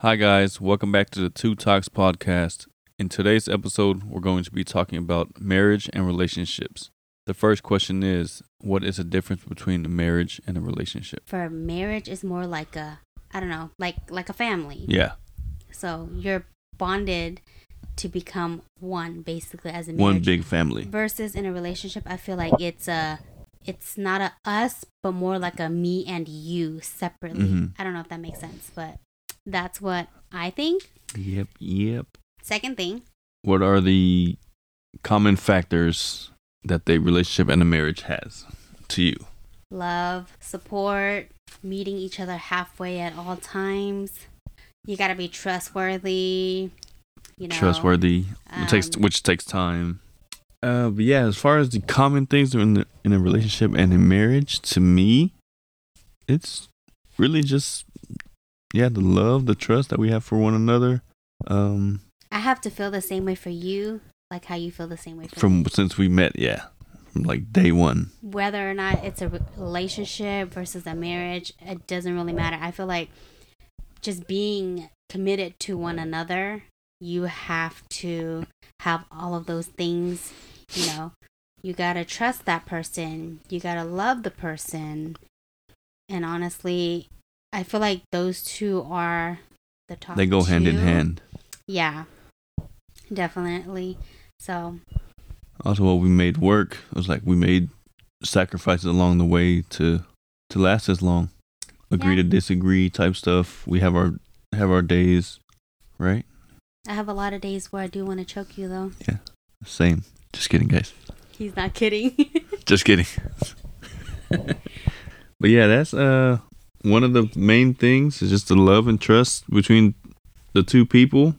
Hi, guys. Welcome back to the Two Talks podcast. In today's episode, we're going to be talking about marriage and relationships. The first question is What is the difference between a marriage and a relationship? For marriage is more like a I don't know, like like a family. Yeah, So you're bonded to become one basically as a marriage. one big family. versus in a relationship I feel like it's a it's not a us but more like a me and you separately. Mhm. I don't know if that makes sense, but that's what I think. Yep, yep. Second thing, What are the common factors that the relationship and a marriage has to you? love, support, meeting each other halfway at all times. You got to be trustworthy, you know. Trustworthy, it takes um, which takes time. Uh, but yeah, as far as the common things in the, in a relationship and in marriage, to me, it's really just yeah, the love, the trust that we have for one another. Um, I have to feel the same way for you, like how you feel the same way for from me. since we met, yeah, from like day one. Whether or not it's a relationship versus a marriage, it doesn't really matter. I feel like just being committed to one another, you have to have all of those things, you know. You got to trust that person. You got to love the person. And honestly, I feel like those two are the top They go hand in hand. Yeah. Definitely. So, Also, what we made work it was like we made sacrifices along the way to to last as long. Agree Yeah. to disagree type stuff. We have our have our days, right? I have a lot of days where I do want to choke you, though. Yeah. Same. Just kidding, guys. He's not kidding. Just kidding. but yeah, that's uh one of the main things is just the love and trust between the two people.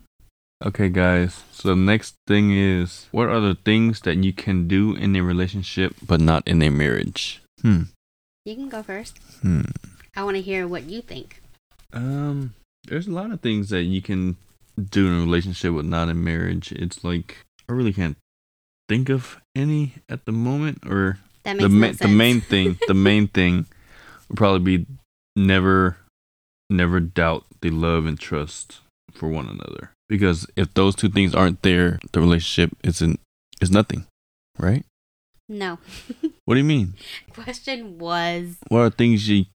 Okay, guys. So the next thing is what are the things that you can do in a relationship but not in a marriage? Hmm. you can go first. Hmm. I want to hear what you think. Um there's a lot of things that you can do in a relationship but not in marriage. It's like I really can't think of any at the moment or That the ma- sense. the main thing the main thing would probably be never never doubt the love and trust for one another because if those two things aren't there the relationship isn't is nothing right no. what do you mean Question was what are things you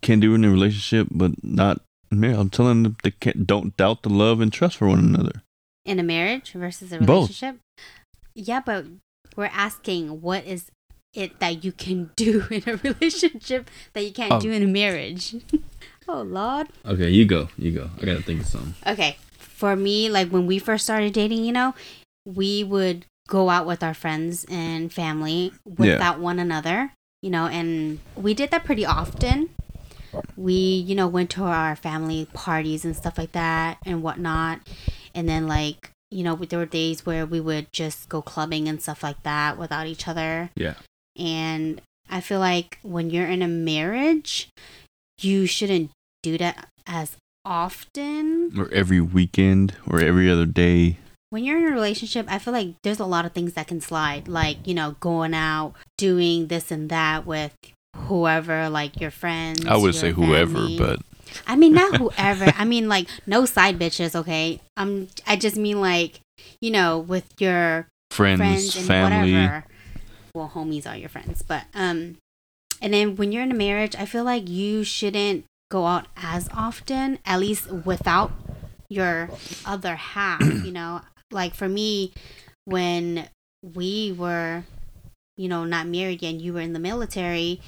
can do in a relationship but not in marriage i'm telling them they can't don't doubt the love and trust for one another in a marriage versus a relationship Both. relationship? Yeah, but we're asking what is it that you can do in a relationship that you can't Oh. do in a marriage? oh, Lord. okay you go you go i gotta think of something Okay. For me, like when we first started dating, you know, we would go out with our friends and family without one another, you know, and we did that pretty often. We, you know, went to our family parties and stuff like that and whatnot. And then, like, you know, there were days where we would just go clubbing and stuff like that without each other. yeah And I feel like when you're in a marriage, you shouldn't do that as often. or every weekend or every other day When you're in a relationship, I feel like there's a lot of things that can slide, like, you know, going out, doing this and that with whoever, like your friends. i would say whoever family. but I mean, not whoever. I mean, like, no side bitches, okay? Um, I just mean, like, you know, with your friends, friends family whatever. Well, homies are your friends, but um, and then when you're in a marriage, I feel like you shouldn't go out as often, at least without your other half. you know, like for me, when we were, you know, not married yet, and you were in the military,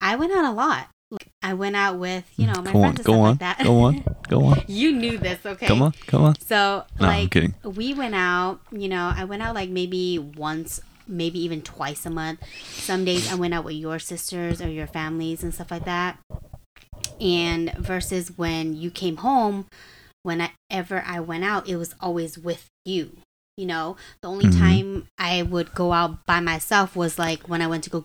I went out a lot. Like, I went out with you know my go friends and go on like that. go on go on you knew this, okay? come on come on So no like we went out, you know, I went out like maybe once, maybe even twice a month. Some days I went out with your sisters or your families and stuff like that. And versus when you came home, whenever I went out, it was always with you. You know, the only Mhm. time I would go out by myself was like when I went to go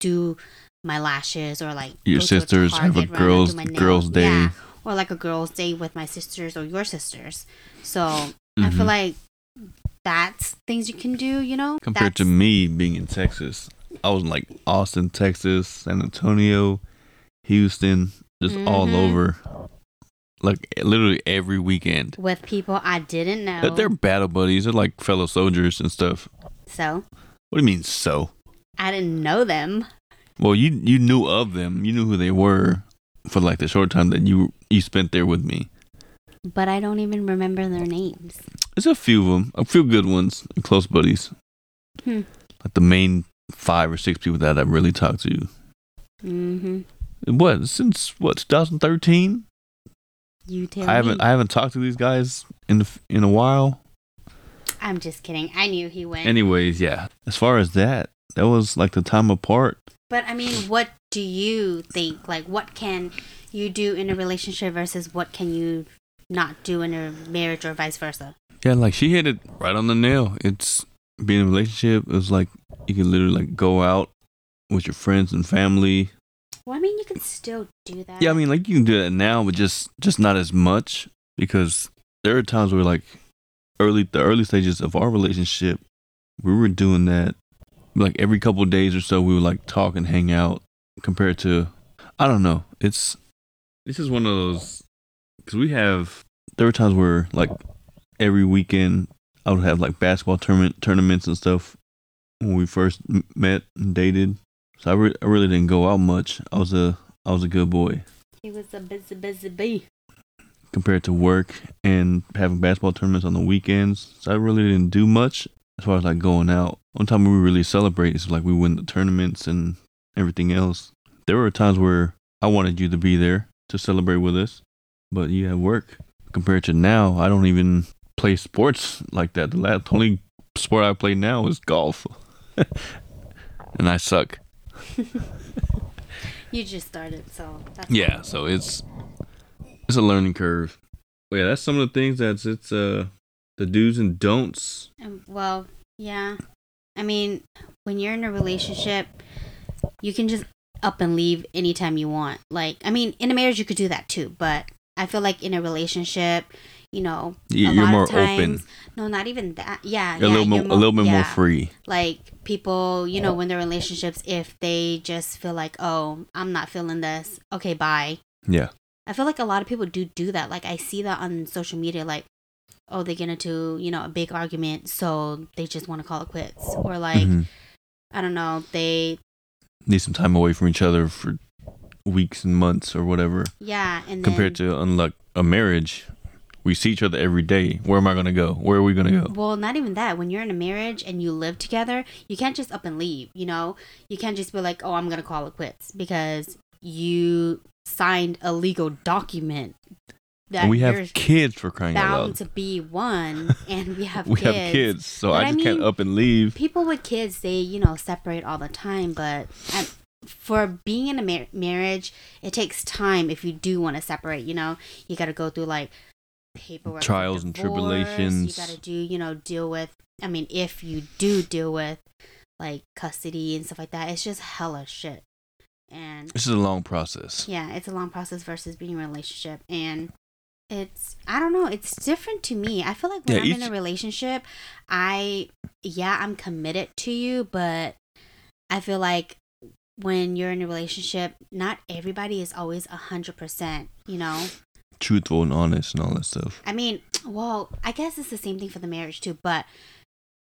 do my lashes or like Your a sisters have a Target or do girls girls day. Yeah, or like a girls' day with my sisters or your sisters. So I feel Mhm. like that's things you can do, you know? Compared to me being in Texas, I was in like Austin, Texas, San Antonio, Houston, just all Mhm. over. like literally every weekend. with people I didn't know. But They're battle buddies. They're like fellow soldiers and stuff. so What do you mean so? I didn't know them. Well, you you knew of them. You knew who they were for like the short time that you you spent there with me. But I don't even remember their names. There's a few of them, a few good ones, close buddies. Hmm. Like the main five or six people that I really talked to. Mm-hmm. What since what 2013? You tell I haven't me. I haven't talked to these guys in the, in a while. I'm just kidding. I knew he went. Anyways, yeah. As far as that, that was like the time apart. but I mean, what do you think? Like, what can you do in a relationship versus what can you not do in a marriage or vice versa? Yeah, like she hit it right on the nail. It's being in a relationship. It was like you can literally like go out with your friends and family. Well, I mean, you can still do that. Yeah, I mean, like you can do that now, but just just not as much because there are times where like early the early stages of our relationship, we were doing that like every couple of days or so. We would like talk and hang out. Compared to, I don't know, it's this is one of those because we have there were times where like every weekend I would have like basketball tournament tournaments and stuff when we first met and dated. So I, re- I really didn't go out much. I was a I was a good boy he was a busy, busy bee. compared to work and having basketball tournaments on the weekends. So I really didn't do much as far as like going out. One time we really celebrate is like we win the tournaments and everything else. There were times where I wanted you to be there to celebrate with us, but you had work. Compared to now, I don't even play sports like that. The last only sport I play now is golf, and I suck. You just started, so that's Yeah, so it's it's a learning curve. But yeah, that's some of the things that's it's uh the do's and don'ts. Um, well, yeah. I mean, when you're in a relationship, you can just up and leave anytime you want. Like, I mean, in a marriage, you could do that too, but I feel like in a relationship, you know, a You're lot more of times, open. No, not even that. Yeah, You're yeah, a little more, mo- a little bit more free. Like people, you know, when they're in relationships, if they just feel like, oh, I'm not feeling this, okay, bye. Yeah. I feel like a lot of people do do that. Like I see that on social media, like, oh, they get into you know a big argument, so they just want to call it quits, or like Mhm. I don't know, they Need some time away from each other for weeks and months or whatever. yeah, and then, Compared to unlike a marriage, we see each other every day. Where am I gonna go? Where are we gonna go? well, not even that. When you're in a marriage and you live together, you can't just up and leave. You know, you can't just be like, oh, I'm gonna call it quits because you signed a legal document that And we have kids for crying out bound loud. to be one, and we have We kids. have kids, so But I I just can't up and leave. people with kids they you know separate all the time but um, for being in a mar- marriage it takes time if you do want to separate you know you got to go through like paperwork Trials and tribulations. you got to do you know deal with i mean if you do deal with like custody and stuff like that it's just hella shit. And This is a long process. yeah it's a long process versus being in a relationship. And it's i don't know it's different to me. I feel like when Yeah, i'm in a relationship i yeah i'm committed to you but i feel like when you're in a relationship not everybody is always a hundred percent you know Truthful and honest and all that stuff. i mean well i guess it's the same thing for the marriage too but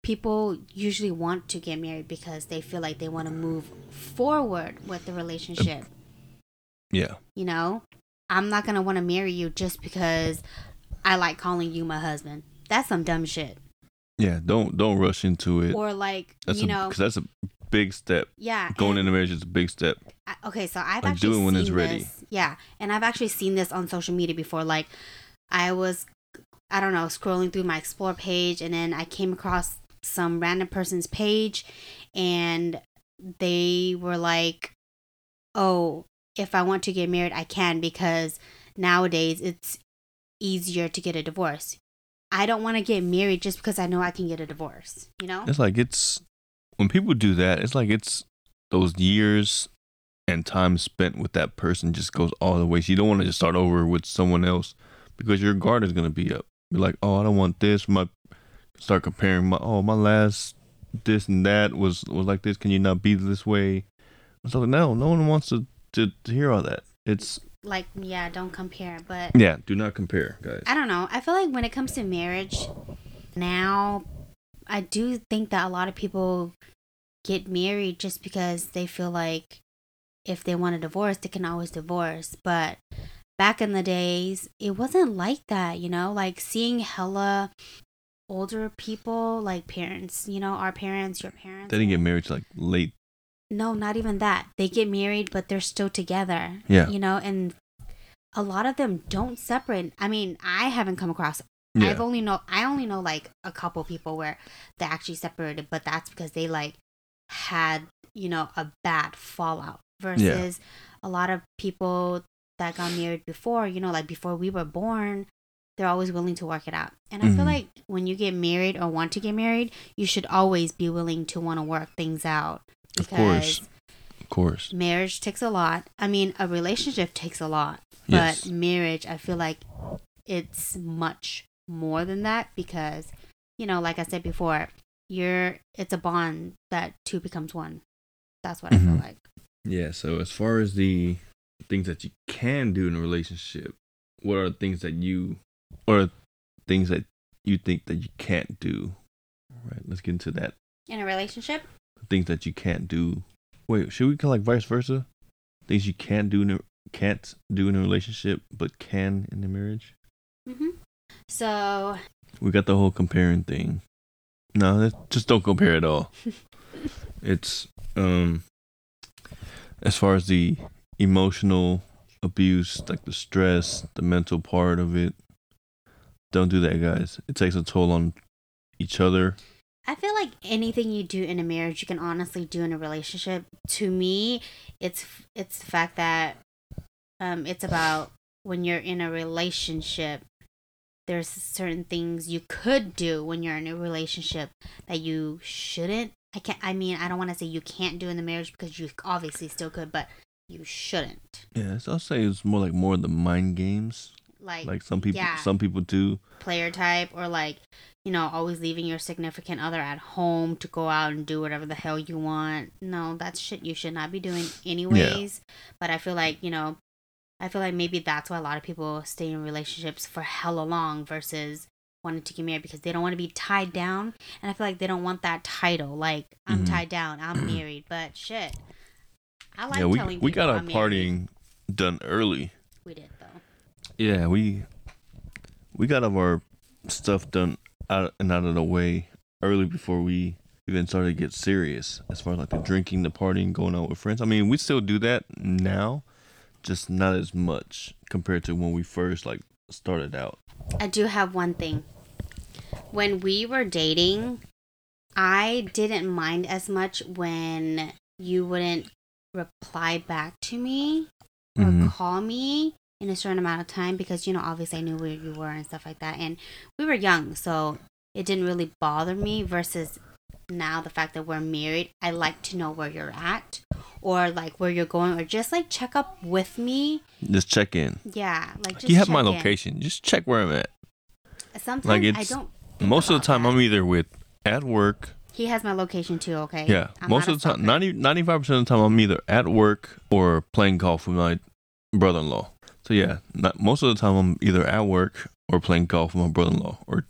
people usually want to get married because they feel like they want to move forward with the relationship Yeah. you know i'm not gonna want to marry you just because i like calling you my husband that's some dumb shit Yeah. Don't don't rush into it. or like That's you a, know cause that's a big step. yeah Going into marriage is a big step. I- okay so i've Like, actually do it when it's ready. this yeah and i've actually seen this on social media before like i was i don't know scrolling through my explore page and then i came across some random person's page and they were like oh if i want to get married i can because nowadays it's easier to get a divorce. I don't want to get married just because i know i can get a divorce you know? It's like it's when people do that, it's like it's those years and time spent with that person just goes all the way. So you don't want to just start over with someone else because your guard is gonna be up. You're like, oh, I don't want this. My start comparing my oh my last this and that was was like this. Can you not be this way? It's like no, no one wants to to, to hear all that. It's like yeah, don't compare. But Yeah, do not compare, guys. I don't know. I feel like when it comes to marriage, now I do think that a lot of people get married just because they feel like if they want a divorce, they can always divorce. But back in the days, it wasn't like that, you know? Like seeing hella older people, like parents, you know, our parents, your parents. They didn't get married like late. No, not even that. They get married, but they're still together. Yeah. You know, and a lot of them don't separate. I mean, I haven't come across. Yeah. I've only know. I only know like a couple people where they actually separated, but that's because they like had you know a bad fallout. Versus a lot of people that got married before, you know, like before we were born, they're always willing to work it out. And I feel Mhm. like when you get married or want to get married, you should always be willing to want to work things out. Of course. Of course. marriage takes a lot. I mean, a relationship takes a lot, Yes. but marriage, I feel like it's much more than that because, you know, like I said before, you're it's a bond that two becomes one. That's what I feel Mhm. like. Yeah, so as far as the things that you can do in a relationship, what are things that you or things that you think that you can't do? All right, let's get into that. In a relationship, Things that you can't do. Wait, should we call like vice versa? Things you can't do in a can't do in a relationship but can in a marriage? hmm so We got the whole comparing thing. No, that, just don't compare at all. it's um as far as the emotional abuse, like the stress, the mental part of it. Don't do that, guys. It takes a toll on each other. I feel like anything you do in a marriage, you can honestly do in a relationship. To me, it's it's the fact that um, it's about when you're in a relationship. There's certain things you could do when you're in a relationship that you shouldn't. I can't. I mean, I don't want to say you can't do in the marriage because you obviously still could, but you shouldn't. Yeah, so I'll say it's more like more of the mind games. Like, Like some people yeah. some people do. player type or like you know always leaving your significant other at home to go out and do whatever the hell you want no that's shit you should not be doing anyways but i feel like you know i feel like maybe that's why a lot of people stay in relationships for hella long versus wanting to get married because they don't want to be tied down and i feel like they don't want that title like i'm Mhm. tied down i'm married but shit i like yeah, we we got our partying done early. we did though Yeah, we we got our stuff done out and out of the way early before we even started to get serious as far as like the drinking, the partying, going out with friends. I mean, we still do that now, just not as much compared to when we first like started out. I do have one thing. When we were dating, I didn't mind as much when you wouldn't reply back to me or Mhm. call me in a certain amount of time because, you know, obviously I knew where you were and stuff like that. And we were young, so it didn't really bother me versus now the fact that we're married, I like to know where you're at or like where you're going or just like check up with me. Just check in. Yeah, like just you have my check in. location. Just check where I'm at. Sometimes Like, I don't. Most of the time, that. I'm either with at work. He has my location too, okay? Yeah, I'm most of the time, stalker. 90, 95% of the time, I'm either at work or playing golf with my brother-in-law. So yeah, not, most of the time, I'm either at work or playing golf with my brother-in-law or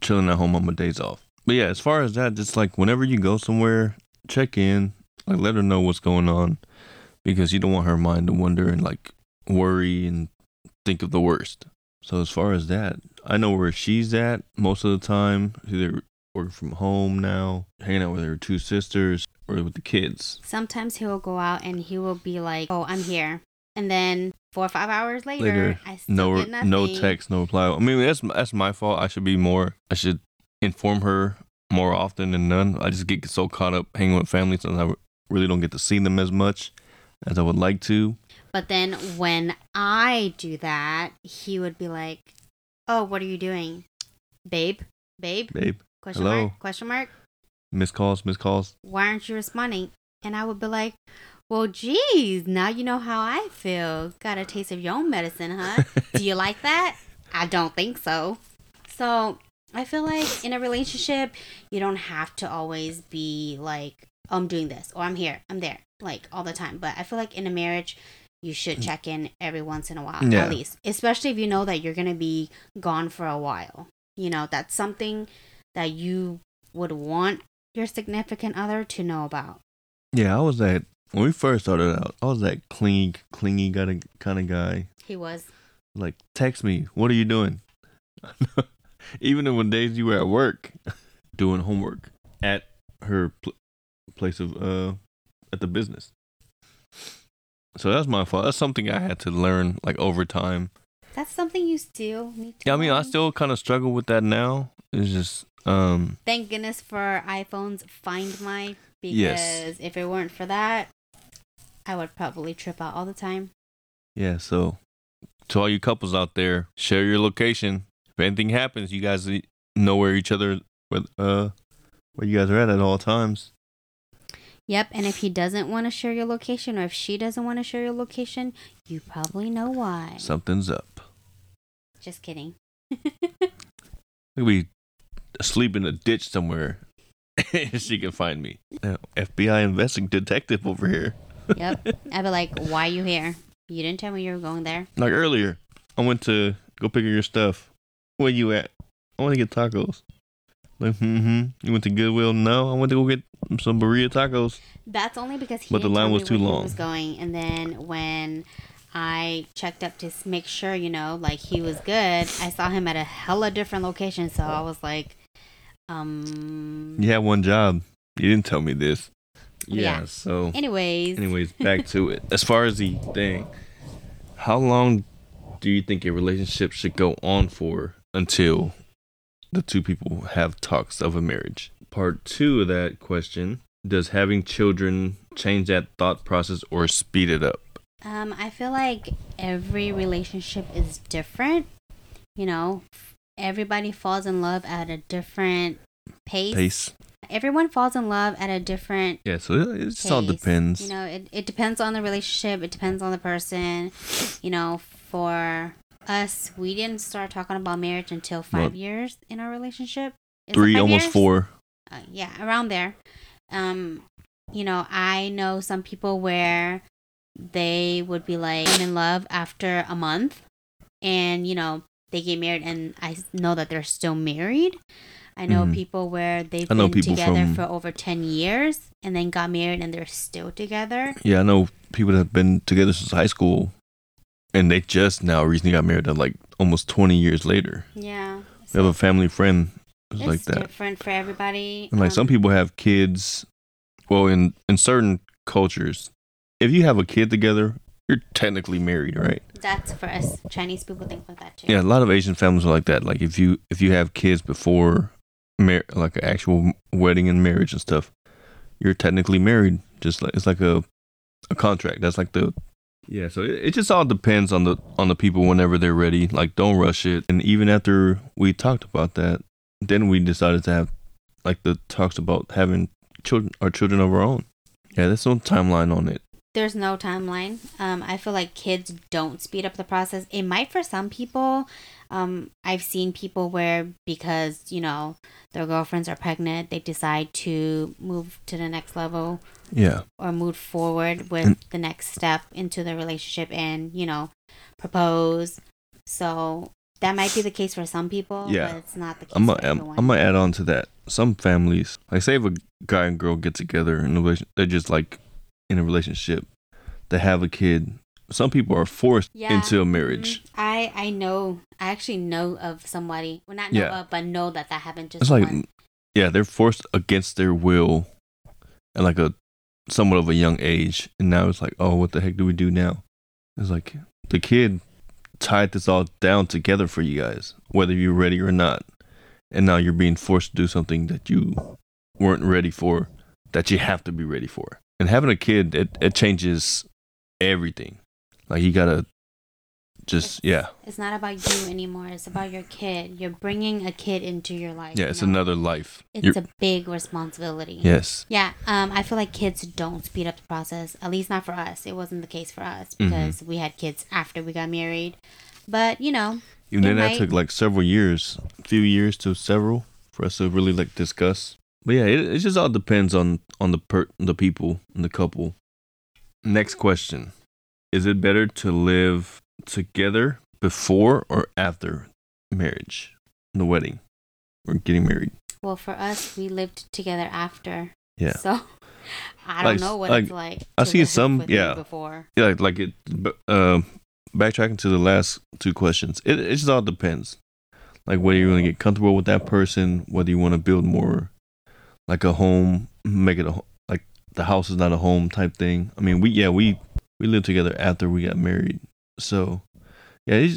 chilling at home on my days off. But yeah, as far as that, just like whenever you go somewhere, check in, like let her know what's going on, because you don't want her mind to wonder and like worry and think of the worst. So as far as that, I know where she's at most of the time. Either working from home now, hanging out with her two sisters, or with the kids. Sometimes he will go out and he will be like, "Oh, I'm here," and then four or five hours later, Later, I still No, no text, no reply. I mean, that's that's my fault. I should be more. I should inform her more often than none. I just get so caught up hanging with family, so I really don't get to see them as much as I would like to. But then when I do that, he would be like, "Oh, what are you doing, babe? Babe? Babe, Question hello? mark? Question mark? missed calls, miss calls. Why aren't you responding?" And I would be like, "Well, geez, now you know how I feel. Got a taste of your own medicine, huh? Do you like that? I don't think so. So I feel like in a relationship, you don't have to always be like, oh, I'm doing this or I'm here, I'm there, like all the time. But I feel like in a marriage, you should mm. check in every once in a while Yeah. at least, especially if you know that you're gonna be gone for a while. You know, that's something that you would want your significant other to know about. Yeah, I was that when we first started out. I was that clingy, clingy kind of kind of guy. He was. Like, text me. What are you doing? Even when days you were at work, doing homework at her pl- place of uh at the business. So that's my fault. That's something I had to learn like over time. That's something you still need to Yeah, I mean, I still kind of struggle with that now. It's just um Thank goodness for iPhones Find My because Yes. if it weren't for that, I would probably trip out all the time. yeah, so to all you couples out there, share your location. If anything happens, you guys know where each other where uh where you guys are at at all times. Yep, and if he doesn't want to share your location or if she doesn't want to share your location, you probably know why. Something's up. Just kidding. Could be asleep in a ditch somewhere. she can find me. FBI investing detective over here. yep. I'd be like, why you here? You didn't tell me you were going there. Like earlier, I went to go pick up your stuff. Where you at? I want to get tacos. Like, mm-hmm. You went to Goodwill? No, I went to go get some burrito tacos. That's only because he But the line was me too where he long. was going, and then when I checked up to make sure, you know, like he was good, I saw him at a hella different location. So I was like, um. You had one job. You didn't tell me this. Yeah. Yeah. So, Anyways, anyways, back to it. As far as the thing, how long do you think a relationship should go on for until the two people have talks of a marriage? Part two of that question Does having children change that thought process or speed it up? Um, I feel like every relationship is different. You know, everybody falls in love at a different pace. Pace. Everyone falls in love at a different Yeah, so it, it just all depends. You know, it, it depends on the relationship. It depends on the person. You know, for us, we didn't start talking about marriage until five Well, years in our relationship. Is Three, almost years? four. uh, yeah, around there. Um, you know, I know some people where they would be like I'm in love after a month, and you know they get married, and I know that they're still married. I know Mhm. people where they've I know been people together from- for over ten years and then got married, and they're still together. Yeah, I know people that have been together since high school, and they just now recently got married. Like almost twenty years later. Yeah, We have a family friend who's like that. It's different for everybody. And like Um, some people have kids. Well, in in certain cultures, if you have a kid together, you're technically married, right? That's for us Chinese people think like that too. Yeah, a lot of Asian families are like that. Like if you if you have kids before, mar- like an actual wedding and marriage and stuff, you're technically married. Just like it's like a a contract. That's like the yeah. So it, just all depends on the on the people whenever they're ready. Like don't rush it. And even after we talked about that, then we decided to have like the talks about having children our children of our own. Yeah, there's no timeline on it. there's no timeline. Um, I feel like kids don't speed up the process. It might for some people. Um, I've seen people where because you know their girlfriends are pregnant, they decide to move to the next level Yeah. or move forward with And- the next step into the relationship and you know propose. So that might be the case for some people. Yeah. but it's not the case I'm for gonna I'm. I'm gonna add on to that. Some families, like say if a guy and girl get together in a relation, they're just like in a relationship, they have a kid. Some people are forced Yeah. into a marriage. Mhm. I I know. I actually know of somebody. Well, not know Yeah. of, but know that that happened just It's like, once. yeah, they're forced against their will, at like a somewhat of a young age, and now it's like, oh, what the heck do we do now? It's like the kid tied this all down together for you guys, whether you're ready or not, and now you're being forced to do something that you weren't ready for, that you have to be ready for. And having a kid, it it changes everything. Like you gotta just yeah, It's not about you anymore. It's about your kid. You're bringing a kid into your life. yeah, you it's know? another life. It's You're- a big responsibility. yes, Yeah. Um. I feel like kids don't speed up the process. At least not for us. It wasn't the case for us Mhm. because we had kids after we got married. But you know, Even then, It that took like several years, a few years to several for us to really like discuss. But yeah, it, it just all depends on on the per the people and the couple. Next question: is it better to live together before or after marriage, the wedding, or getting married? Well, for us, we lived together after. Yeah. So I don't Like- know what like, it's like. I see some- yeah. Before. Yeah, like, like it. Uh, backtracking to the last two questions, it it just all depends. Like whether you want to get comfortable with that person, whether you want to build more, like a home, make it a like the house is not a home type thing. I mean, we yeah we we lived together after we got married, so yeah,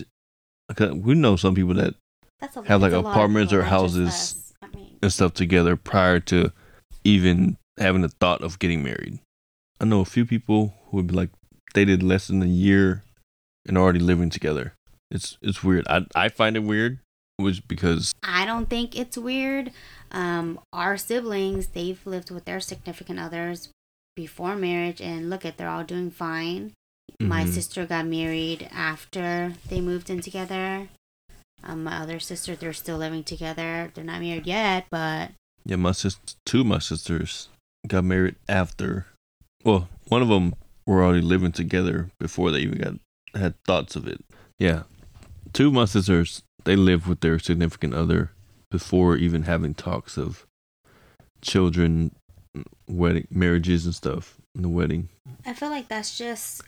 okay, we know some people that That's a, Have, like, it's a lot of apartments or houses. I mean, and stuff together prior to even having the thought of getting married. I know a few people who would be like dated less than a year and already living together. It's it's weird. I I find it weird, which because I don't think it's weird. Um, our siblings, they've lived with their significant others before marriage, and look at they're all doing fine. My Mhm. sister got married after they moved in together. Um, my other sister, they're still living together. They're not married yet, but yeah, my sis two of my sisters got married after. Well, one of them were already living together before they even got had thoughts of it. Yeah, two of my sisters they lived with their significant other before even having talks of children, wedding, marriages, and stuff in the wedding. I feel like that's just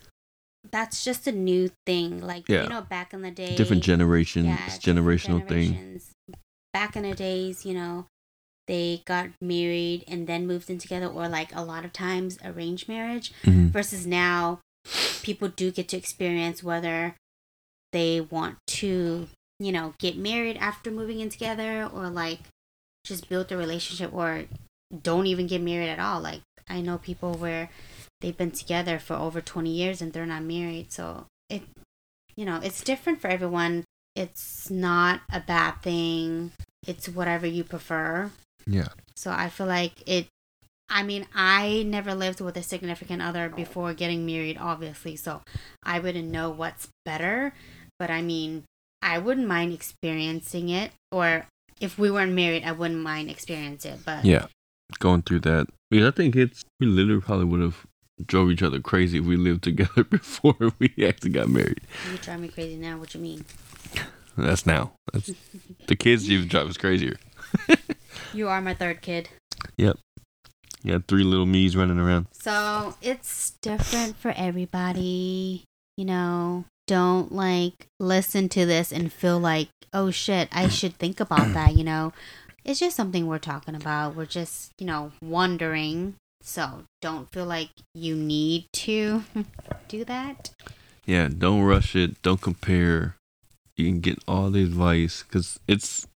that's just a new thing. Like Yeah. you know, back in the day, Different generations, Yeah, different generational thing. Back in the days, you know, they got married and then moved in together, or like a lot of times arranged marriage. Mhm. Versus now, people do get to experience whether they want to, you know, get married after moving in together, or like just build a relationship, or don't even get married at all. Like I know people where they've been together for over 20 years and they're not married. So it, you know, it's different for everyone. It's not a bad thing. It's whatever you prefer. Yeah. So I feel like it. I mean, I never lived with a significant other before getting married, obviously. So I wouldn't know what's better. But I mean, I wouldn't mind experiencing it. Or if we weren't married, I wouldn't mind experiencing it. But Yeah, going through that because I think it's we literally probably would have drove each other crazy if we lived together before we actually got married. you drive me crazy now. What you mean? That's now. That's the kids even drive us crazier. You are my third kid. Yep. You got three little me's running around. So it's different for everybody. You know, don't like listen to this and feel like, oh shit, I should think about that. You know, it's just something we're talking about. We're just, you know, wondering. So don't feel like you need to do that. Yeah, don't rush it. Don't compare. You can get all the advice because it's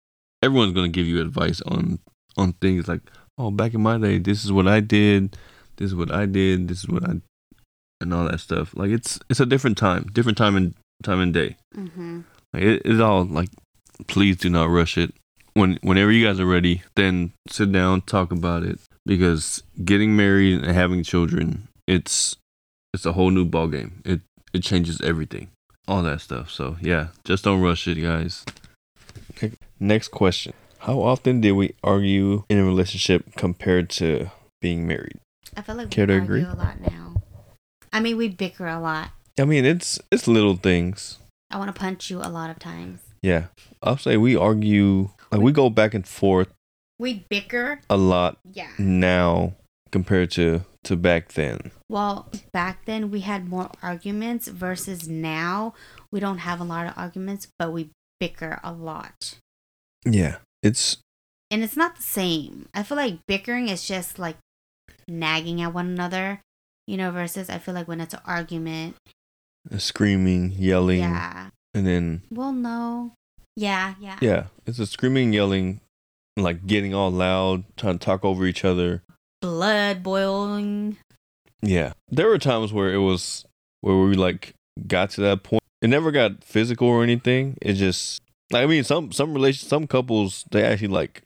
everyone's gonna give you advice on on things like, oh, back in my day, this is what I did, this is what I did, this is what I, and all that stuff. Like it's it's a different time, different time and time and day. Mm-hmm. Like, it, it's all like, please do not rush it. When whenever you guys are ready, then sit down, talk about it. Because getting married and having children, it's it's a whole new ball game. It it changes everything, all that stuff. So yeah, just don't rush it, guys. Okay, next question: How often did we argue in a relationship compared to being married? I feel like Care we to argue agree? a lot now. I mean, we bicker a lot. I mean, it's it's little things. I want to punch you a lot of times. Yeah, I'll say we argue like we go back and forth We bicker. a lot Yeah. now compared to to back then. Well, back then we had more arguments versus now we don't have a lot of arguments, but we bicker a lot. Yeah, it's And it's not the same. I feel like bickering is just like nagging at one another, you know, versus I feel like when it's an argument, uh, screaming, yelling, yeah. and then Well, no. Yeah, yeah. yeah, it's a screaming, yelling, like getting all loud, trying to talk over each other. Blood boiling. Yeah, there were times where it was where we like got to that point. It never got physical or anything. It just like I mean, some some relations, some couples, they actually like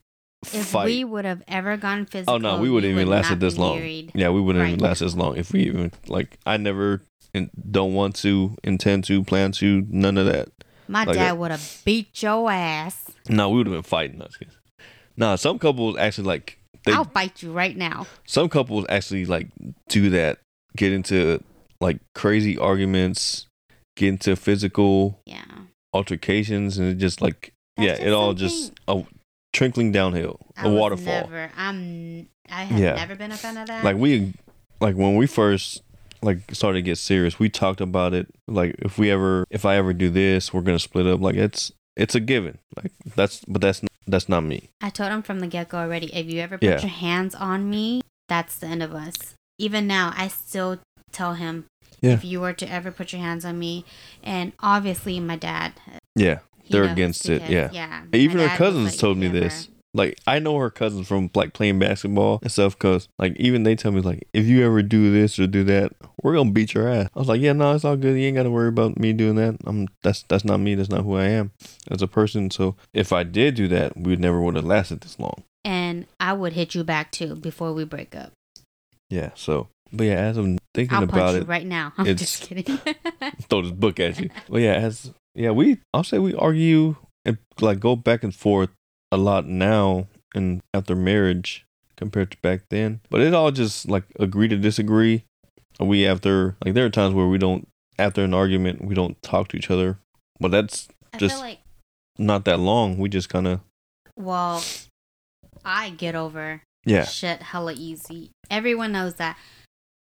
If fight. we would have ever gone physical, oh no, we wouldn't even would lasted this long. married. Yeah, we wouldn't even last as long if we even like. I never and don't want to, intend to, plan to, none of that. My Like dad would have beat your ass. No, we would have been fighting. No. Nah, some couples actually like they. I'll bite you right now. Some couples actually like do that. Get into like crazy arguments, get into physical Yeah. altercations, and it just like That's yeah, just it all just a trickling downhill, I a waterfall. Never. I'm. I have Yeah. never been a fan of that. Like we, like when we first like started to get serious, we talked about it. Like if we ever, if I ever do this, we're gonna split up. Like it's it's a given. Like that's, but that's that's not me. I told him from the get go already. If you ever put Yeah. your hands on me, that's the end of us. Even now, I still tell him Yeah. if you were to ever put your hands on me, and obviously my dad. Yeah, They're against it, yeah. Yeah. even her cousins like, told me this. Like I know her cousins from like playing basketball and stuff. Cause like even they tell me like if you ever do this or do that, we're gonna beat your ass. I was like, yeah, no, it's all good. You ain't got to worry about me doing that. I'm that's that's not me. That's not who I am as a person. So if I did do that, we would never would have lasted this long. And I would hit you back too before we break up. Yeah. So, but yeah, as I'm thinking I'll about it, right now. I'm just kidding. throw this book at you. Well, yeah, as yeah, we I'll say we argue and like go back and forth a lot now and after marriage compared to back then. But it all just like agree to disagree. We after like there are times where we don't after an argument we don't talk to each other. But that's I Just- like, not that long. We just kind of well, I get over yeah shit hella easy. Everyone knows that.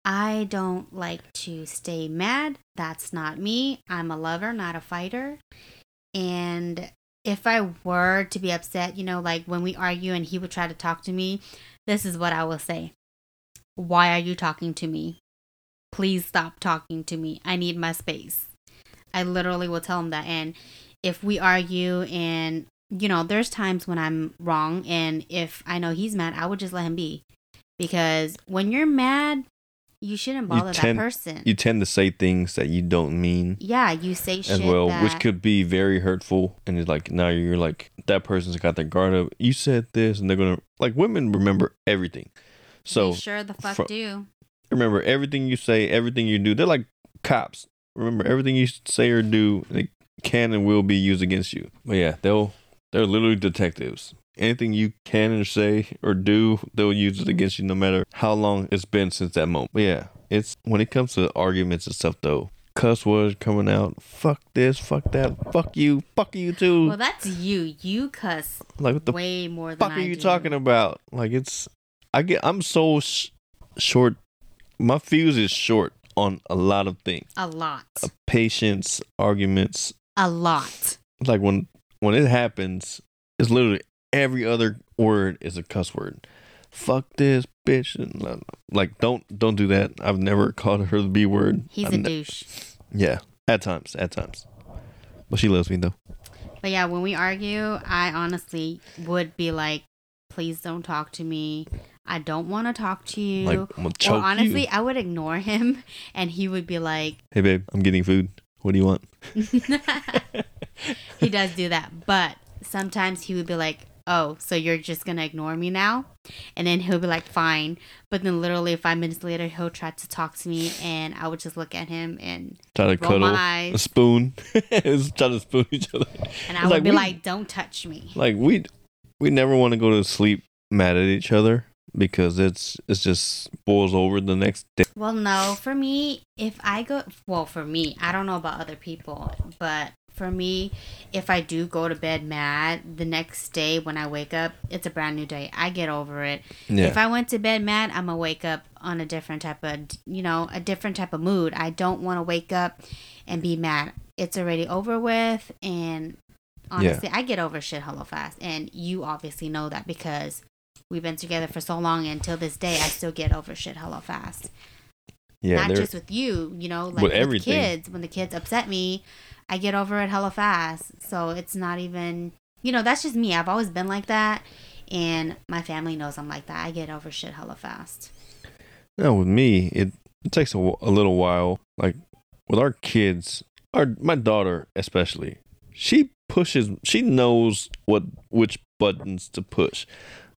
I don't like to stay mad. That's not me. I'm a lover, not a fighter. And if I were to be upset, you know, like when we argue and he would try to talk to me, this is what I will say Why are you talking to me? Please stop talking to me. I need my space. I literally will tell him that. And if we argue and you know, there's times when I'm wrong, and if I know he's mad, I would just let him be. Because when you're mad, you shouldn't You bother tend- that person. you tend to say things that you don't mean yeah, you say shit as well, that, which could be very hurtful. And it's like now you're like that person's got their guard up. You said this, and they're gonna like women remember everything. So they sure the fuck fro- do. remember everything you say, everything you do. They're like cops. Remember everything you say or do, they can and will be used against you. But yeah, they'll they're literally detectives. Anything you can or say or do, they'll use it against you no matter how long it's been since that moment. But yeah, it's when it comes to arguments and stuff though. Cuss words coming out. Fuck this, fuck that, fuck you, fuck you too. Well, that's you. You cuss like what the way more than fuck I are you do. talking about? Like it's, I get, I'm so sh- short. My fuse is short on a lot of things. A lot. Uh, patience, arguments. A lot. Like when when it happens, it's literally every other word is a cuss word. Fuck this bitch. Uh, like don't don't do that. I've never called her the b word. He's I've a ne- douche. Yeah, at times, at times. But she loves me though. But yeah, when we argue, I honestly would be like, please don't talk to me. I don't want to talk to you. Like I'm gonna choke or honestly, you. I would ignore him and he would be like, Hey babe, I'm getting food. What do you want? he does do that. But sometimes he would be like, oh, so you're just going to ignore me now? And then he'll be like, fine. But then literally five minutes later, he'll try to talk to me and I would just look at him and Try to roll cuddle. my a eyes. spoon. It's trying to spoon each other. And I It's would like be we- like, don't touch me. Like we we never want to go to sleep mad at each other because it's it's just boils over the next day. Well, no, for me, if I go, well, for me, I don't know about other people, but for me, if I do go to bed mad, the next day when I wake up, it's a brand new day. I get over it. Yeah. If I went to bed mad, I'm gonna wake up on a different type of, you know, a different type of mood. I don't want to wake up and be mad. It's already over with, and honestly, I get over shit hella fast. And you obviously know that because we've been together for so long, and till this day, I still get over shit hella fast yeah, not just with you, you know, like With with, kids. When the kids upset me, I get over it hella fast. So it's not even, you know, that's just me. I've always been like that, and my family knows I'm like that. I get over shit hella fast. no with me. It it takes a, a little while. Like with our kids, our my daughter especially, she pushes. She knows what which buttons to push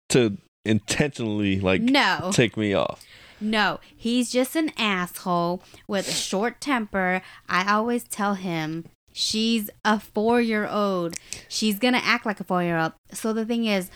to intentionally like no, take me off. no, he's just an asshole with a short temper. I always tell him. She's a four year old. She's gonna act like a four year old. So the thing is,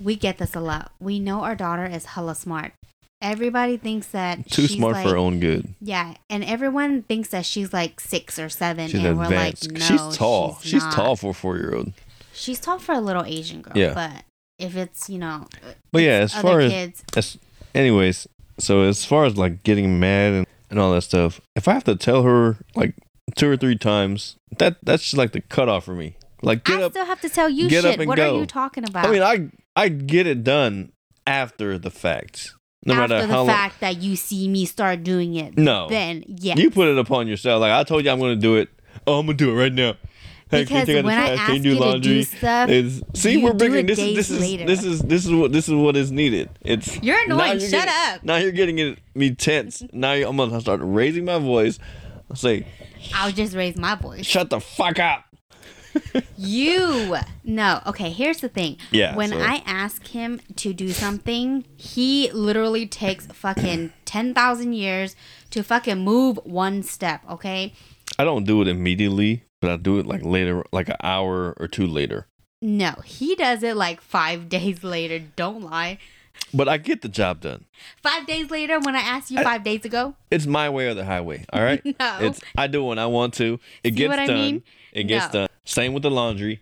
we get this a lot. We know our daughter is hella smart. everybody thinks that Too she's smart like, for her own good. Yeah, and everyone thinks that she's like six or seven, She's and advanced. we're like, no, she's tall. She's, not. tall for a four year old. She's tall for a little Asian girl. Yeah. but if it's you know, But yeah, as far as kids, as anyways, so as far as like getting mad and, and all that stuff, if I have to tell her like two or three times, that that's just like the cutoff for me. Like get I up. still have to tell you get shit. up and what go. are you talking about? I mean, I I get it done after the fact. No After matter the how long. fact that you see me start doing it, No. then yeah. You put it upon yourself. Like I told you, I'm to do it. Oh, I'm to do it right now. Hey, because take out when I ask Can you do to laundry? do stuff, It's, see, we're bringing this. Is, this is later. this is this is what this is what is needed. It's You're annoying. you're Shut getting- up. Now you're getting it, me tense. now I'm gonna start raising my voice. Say, I'll just raise my voice. "Shut the fuck up." You no. Okay, here's the thing. Yeah, When so- I ask him to do something, he literally takes fucking ten thousand years to fucking move one step. Okay. I don't do it immediately, but I do it like later, like an hour or two later. No, he does it like five days later. Don't lie. But I get the job done. Five days later, when I asked you I- five days ago, It's my way or the highway. All right. No. It's I do when I want to. It See gets what I done. mean? It gets No. done. Same with the laundry.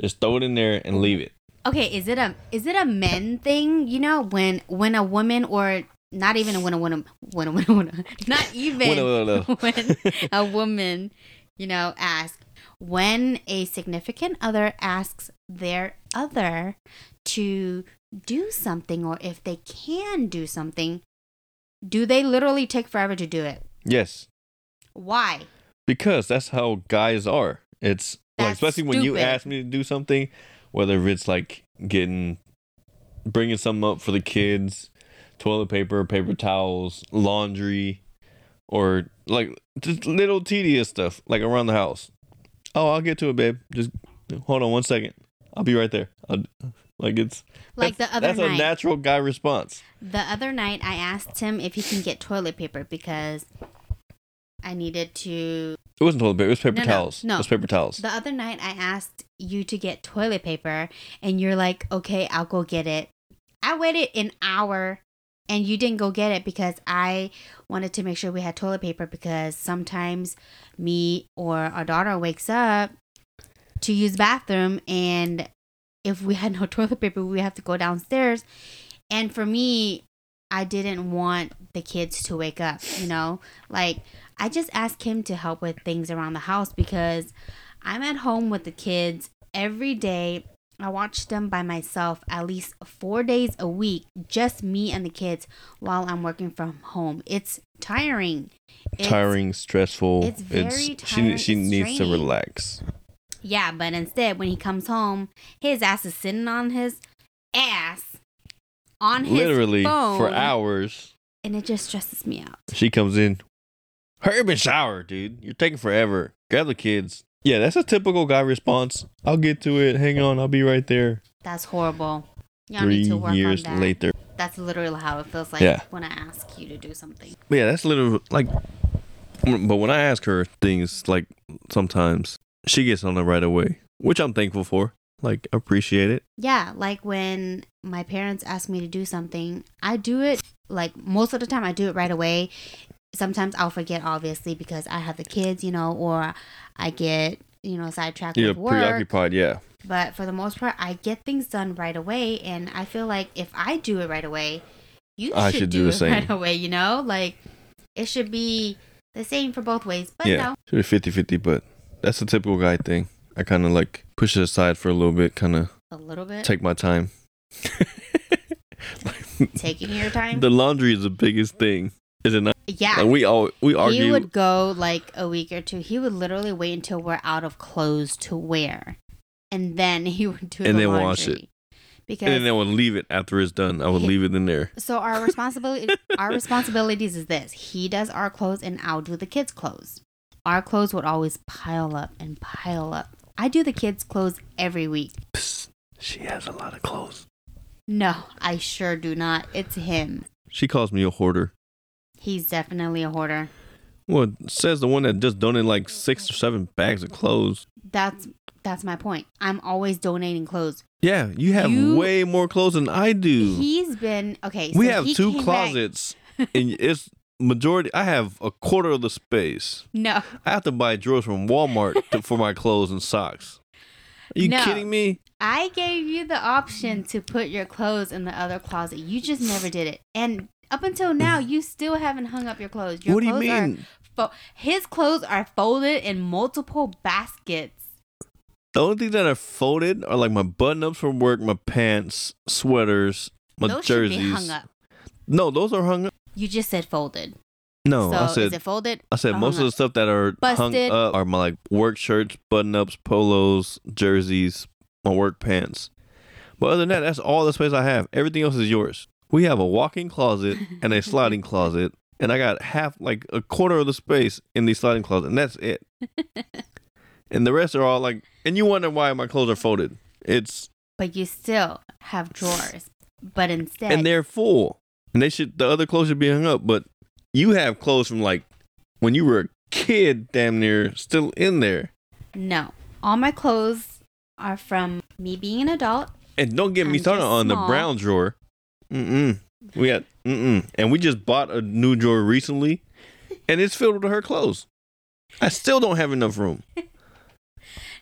Just throw it in there and leave it. okay, is it a is it a men thing? You know, when when a woman or not even when a woman when a when a, a not even When a- when a woman, you know, asks when a significant other asks their other to do something or if they can do something, do they literally take forever to do it? Yes. Why? Because that's how guys are. It's like especially when you ask me to do something, whether it's like getting bringing something up for the kids, toilet paper, paper towels, laundry, or like just little tedious stuff like around the house. Oh, I'll get to it, babe. Just hold on one second. I'll be right there. I'll, like it's Like the other That's night. a natural guy response. The other night, I asked him if he can get toilet paper because I needed to. It wasn't toilet paper. It was paper No, no, towels. no. It was paper towels. The other night, I asked you to get toilet paper, and you're like, okay, I'll go get it. I waited an hour, and you didn't go get it because I wanted to make sure we had toilet paper because sometimes me or our daughter wakes up to use bathroom, and if we had no toilet paper, we have to go downstairs. And for me, I didn't want the kids to wake up, you know? Like, I just asked him to help with things around the house because I'm at home with the kids every day. I watch them by myself at least four days a week, just me and the kids while I'm working from home. It's tiring. It's- tiring, stressful. it's very she tiring, she it's needs to relax. Yeah, but instead, when he comes home, his ass is sitting on his ass on his Literally phone, for hours. and it just stresses me out. She comes in. Hurry up and shower, dude. You're taking forever. Grab the kids. Yeah, that's a typical guy response. I'll get to it. Hang on, I'll be right there. That's horrible. Y'all Three need to work years on that. later. That's literally how it feels like Yeah. when I ask you to do something. But yeah, that's literally like. But when I ask her things, like sometimes she gets on it right away, which I'm thankful for. Like, appreciate it. Yeah, like when my parents ask me to do something, I do it like most of the time I do it right away. Sometimes I'll forget obviously because I have the kids, you know, or I get, you know, sidetracked You're with work. preoccupied, yeah. But for the most part, I get things done right away and I feel like if I do it right away, you I should, should do, do the it same. right away, you know? Like it should be the same for both ways. But yeah. no. Should be 50 50, but that's a typical guy thing. I kind of like push it aside for a little bit, kind of A little bit. take my time. taking your time. The laundry is the biggest thing, is it not? yeah. Like we all we argue. he would go like a week or two. He would literally wait until we're out of clothes to wear, and then he would do And the then laundry. wash it. Because and then I would leave it after it's done. I would He- leave it in there. so our responsibility, our responsibilities is this: he does our clothes, and I'll do the kids' clothes. Our clothes would always pile up and pile up. I do the kids' clothes every week. Psst, she has a lot of clothes. No, I sure do not. It's him. She calls me a hoarder. He's definitely a hoarder. Well, it says the one that just donated like six or seven bags of clothes. That's that's my point. I'm always donating clothes. Yeah, you have You- way more clothes than I do. He's been okay. we so have he two came back- closets, and it's majority. I have a quarter of the space. No, I have to buy drawers from Walmart to, for my clothes and socks. Are you No. kidding me? I gave you the option to put your clothes in the other closet. You just never did it, and up until mm. now, you still haven't hung up your clothes. Your what do you mean? fo- his clothes are folded in multiple baskets. The only things that are folded are like my button ups from work, my pants, sweaters, my Those jerseys. should be hung up. No, those are hung up. You just said folded. No, so I is said it folded? I said most of the stuff that are hung Busted. up are my like work shirts, button ups, polos, jerseys, my work pants. But other than that, that's all the space I have. Everything else is yours. We have a walk-in closet and a sliding closet, and I got half, like a quarter of the space in the sliding closet, and that's it. and the rest are all like, and you wonder why my clothes are folded. It's But you still have drawers. But instead, and they're full, and they should the other clothes should be hung up. But you have clothes from like when you were a kid, damn near still in there. no, all my clothes are from me being an adult. And don't get me started on the brown drawer. Mm-mm. We got mm-mm. And we just bought a new drawer recently, and it's filled with her clothes. I still don't have enough room.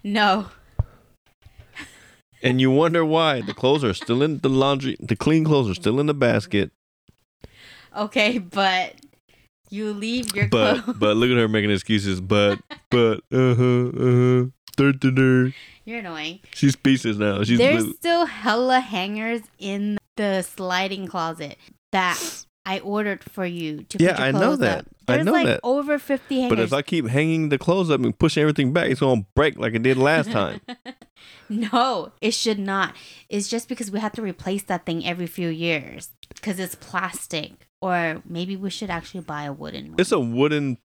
No, And you wonder why the clothes are still in the laundry. The clean clothes are still in the basket. Okay, but you leave your But clothes. but look at her making excuses. But but uh huh uh huh. You're annoying. She's speechless now. She's There's blue. still hella hangers in the sliding closet that I ordered for you to Yeah, I know that. up. I know like that. over 50 hangers. But if I keep hanging the clothes up and pushing everything back, it's gonna break like it did last time. no, it should not. It's just because we have to replace that thing every few years because it's plastic. Or maybe we should actually buy a wooden one. It's a wooden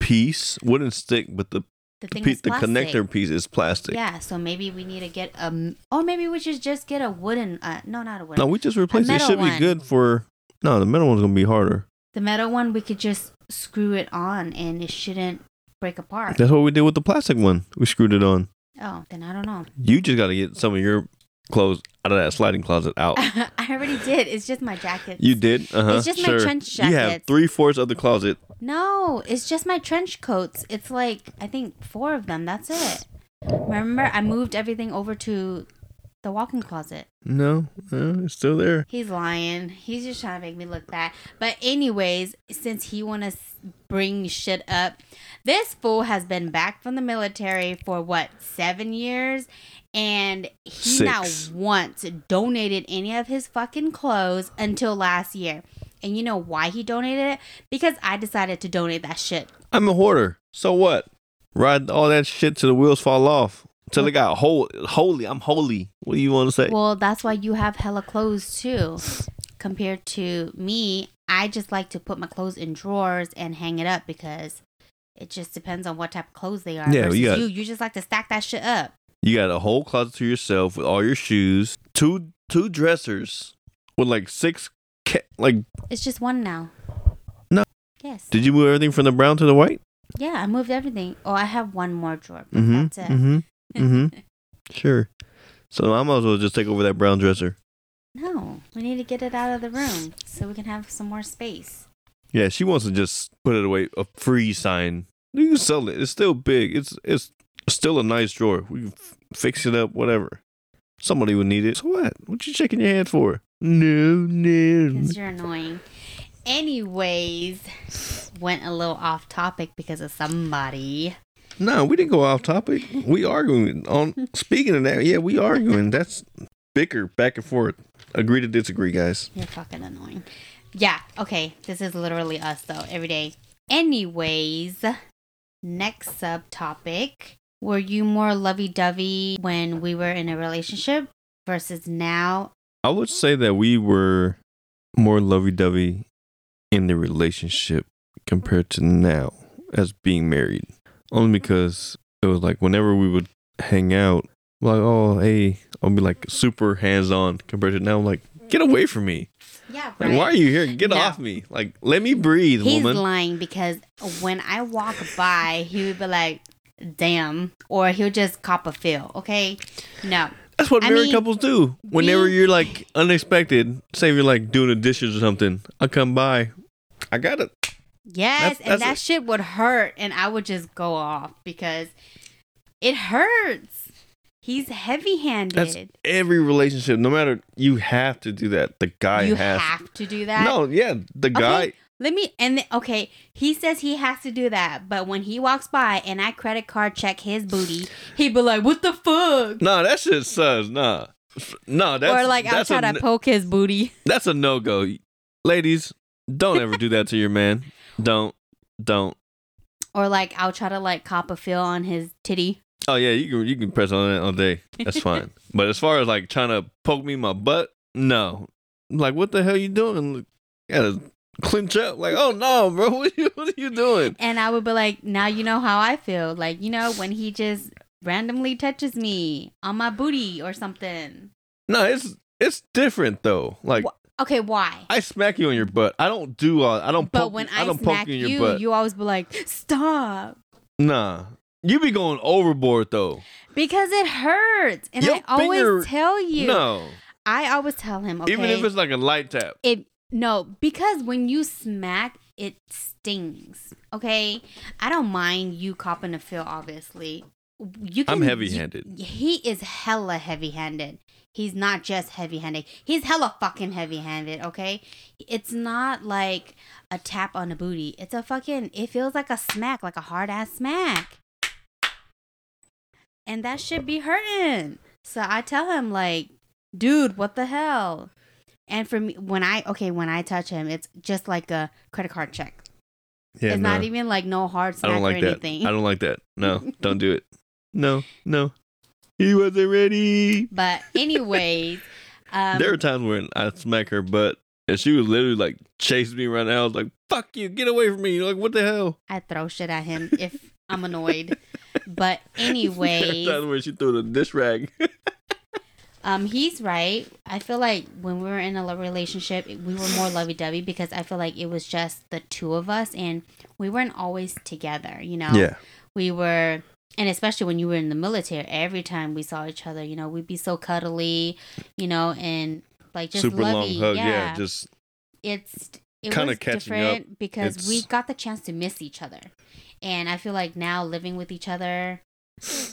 piece, wooden stick, but the the the, piece, is the connector piece is plastic. Yeah, so maybe we need to get a, or maybe we should just get a wooden. Uh, no, not a wooden. No, we just replace it. It should be good for. No, the metal one's gonna be harder. the metal one, we could just screw it on, and it shouldn't break apart. That's what we did with the plastic one. We screwed it on. oh, then I don't know. You just got to get some of your clothes out of that sliding closet out. I already did. It's just my jacket. You did, uh huh. It's just my sure. trench You have three fourths of the closet. No, it's just my trench coats. It's like I think four of them. That's it. Remember, I moved everything over to the walk-in closet. No, uh, it's still there. He's lying. He's just trying to make me look bad. But anyways, since he want to bring shit up, this fool has been back from the military for what seven years, and he Six. not once donated any of his fucking clothes until last year. And you know why he donated it? Because I decided to donate that shit. I'm a hoarder. So what? Ride all that shit till the wheels fall off. Till it got whole, holy. I'm holy. What do you want to say? Well, that's why you have hella clothes too. Compared to me, I just like to put my clothes in drawers and hang it up because it just depends on what type of clothes they are. Yeah, versus you got- you, you just like to stack that shit up. You got a whole closet to yourself with all your shoes, two two dressers with like six. Ca- like, It's just one now. No. Yes. did you move everything from the brown to the white? yeah, I moved everything. Oh, I have one more drawer. But Mm-hmm. That's it. Mm-hmm. Mm-hmm. Sure. So I might as well just take over that brown dresser. no, we need to get it out of the room so we can have some more space. Yeah, she wants to just put it away. A free sign. You can sell it. It's still big. It's it's still a nice drawer. We can f- fix it up. Whatever. Somebody would need it. So what? What you shaking your head for? No, no. Because you're annoying. Anyways, went a little off topic because of somebody. No, we didn't go off topic. We arguing on. Speaking of that, yeah, we arguing. That's bicker back and forth. Agree to disagree, guys. You're fucking annoying. Yeah, okay. This is literally us though, every day. Anyways, next subtopic. Were you more lovey dovey when we were in a relationship versus now? I would say that we were more lovey-dovey in the relationship compared to now as being married. Only because it was like whenever we would hang out, like, oh, hey, I'll be like super hands-on compared to now. I'm like, get away from me. Yeah, Like, why are you here? Get No. off me. Like, let me breathe, He's woman. lying because when I walk by, he would be like, damn. Or he'll just cop a feel, okay? No. That's what I married mean, couples do. Whenever we- you're like unexpected, say you're like doing the dishes or something, I come by, I got it. Yes, That's- and that's that a- shit would hurt, and I would just go off because it hurts. He's heavy-handed. That's every relationship. No matter you have to do that. The guy you has. have to do that. no, yeah, the guy. Let me and the, okay, he says he has to do that, but when he walks by and I credit card check his booty, he be like, "What the fuck?" No, that shit sucks. Nah, no, that's or like I'll try a, to poke his booty. that's a no go. Ladies, don't ever do that to your man. Don't, don't. Or like I'll try to like cop a feel on his titty. Oh yeah, you can you can press on it all day. That's fine. but as far as like trying to poke me in my butt, no. Like what the hell you doing? Gotta clinch up. Like oh no, bro, what are you, what are you doing? And I would be like, now you know how I feel. Like, you know, when he just randomly touches me on my booty or something. No, it's it's different though. Like Wha- Okay, why? I smack you on your butt. I don't do all. I don't. but Poke, when I, I, don't poke smack you in your you, you always be like, stop. Nah, you be going overboard though. Because it hurts. And Your I always tell you. No, I always tell him, okay. even if it's like a light tap. it no, because when you smack, it stings. Okay? I don't mind you copping a feel, obviously. You I'm heavy-handed. you- he is hella heavy handed. He's not just heavy handed. He's hella fucking heavy handed, okay? It's not like a tap on the booty. It's a fucking it feels like a smack, like a hard ass smack. And that should be hurting. So I tell him like, dude, what the hell? And for me when I okay, when I touch him, it's just like a credit card check. Yeah, it's no. not even like no hard I don't like or that. anything. I don't like that. No, don't do it. No, no. He wasn't ready. But anyways, um there were times when I smack her butt and she was literally like chasing me around the house, like "fuck you, get away from me!" Like what the hell? I throw shit at him if I'm annoyed. But There were times when she threw the dish rag. um, he's right. I feel like when we were in a relationship, we were more lovey-dovey because I feel like it was just the two of us, and we weren't always together. You know, Yeah. we were, and especially when you were in the military, every time we saw each other, you know, we'd be so cuddly, you know, and like just super long lovey. hug. Yeah, yeah just it's it Kinda was catching up. different because we got the chance to miss each other and i feel like now living with each other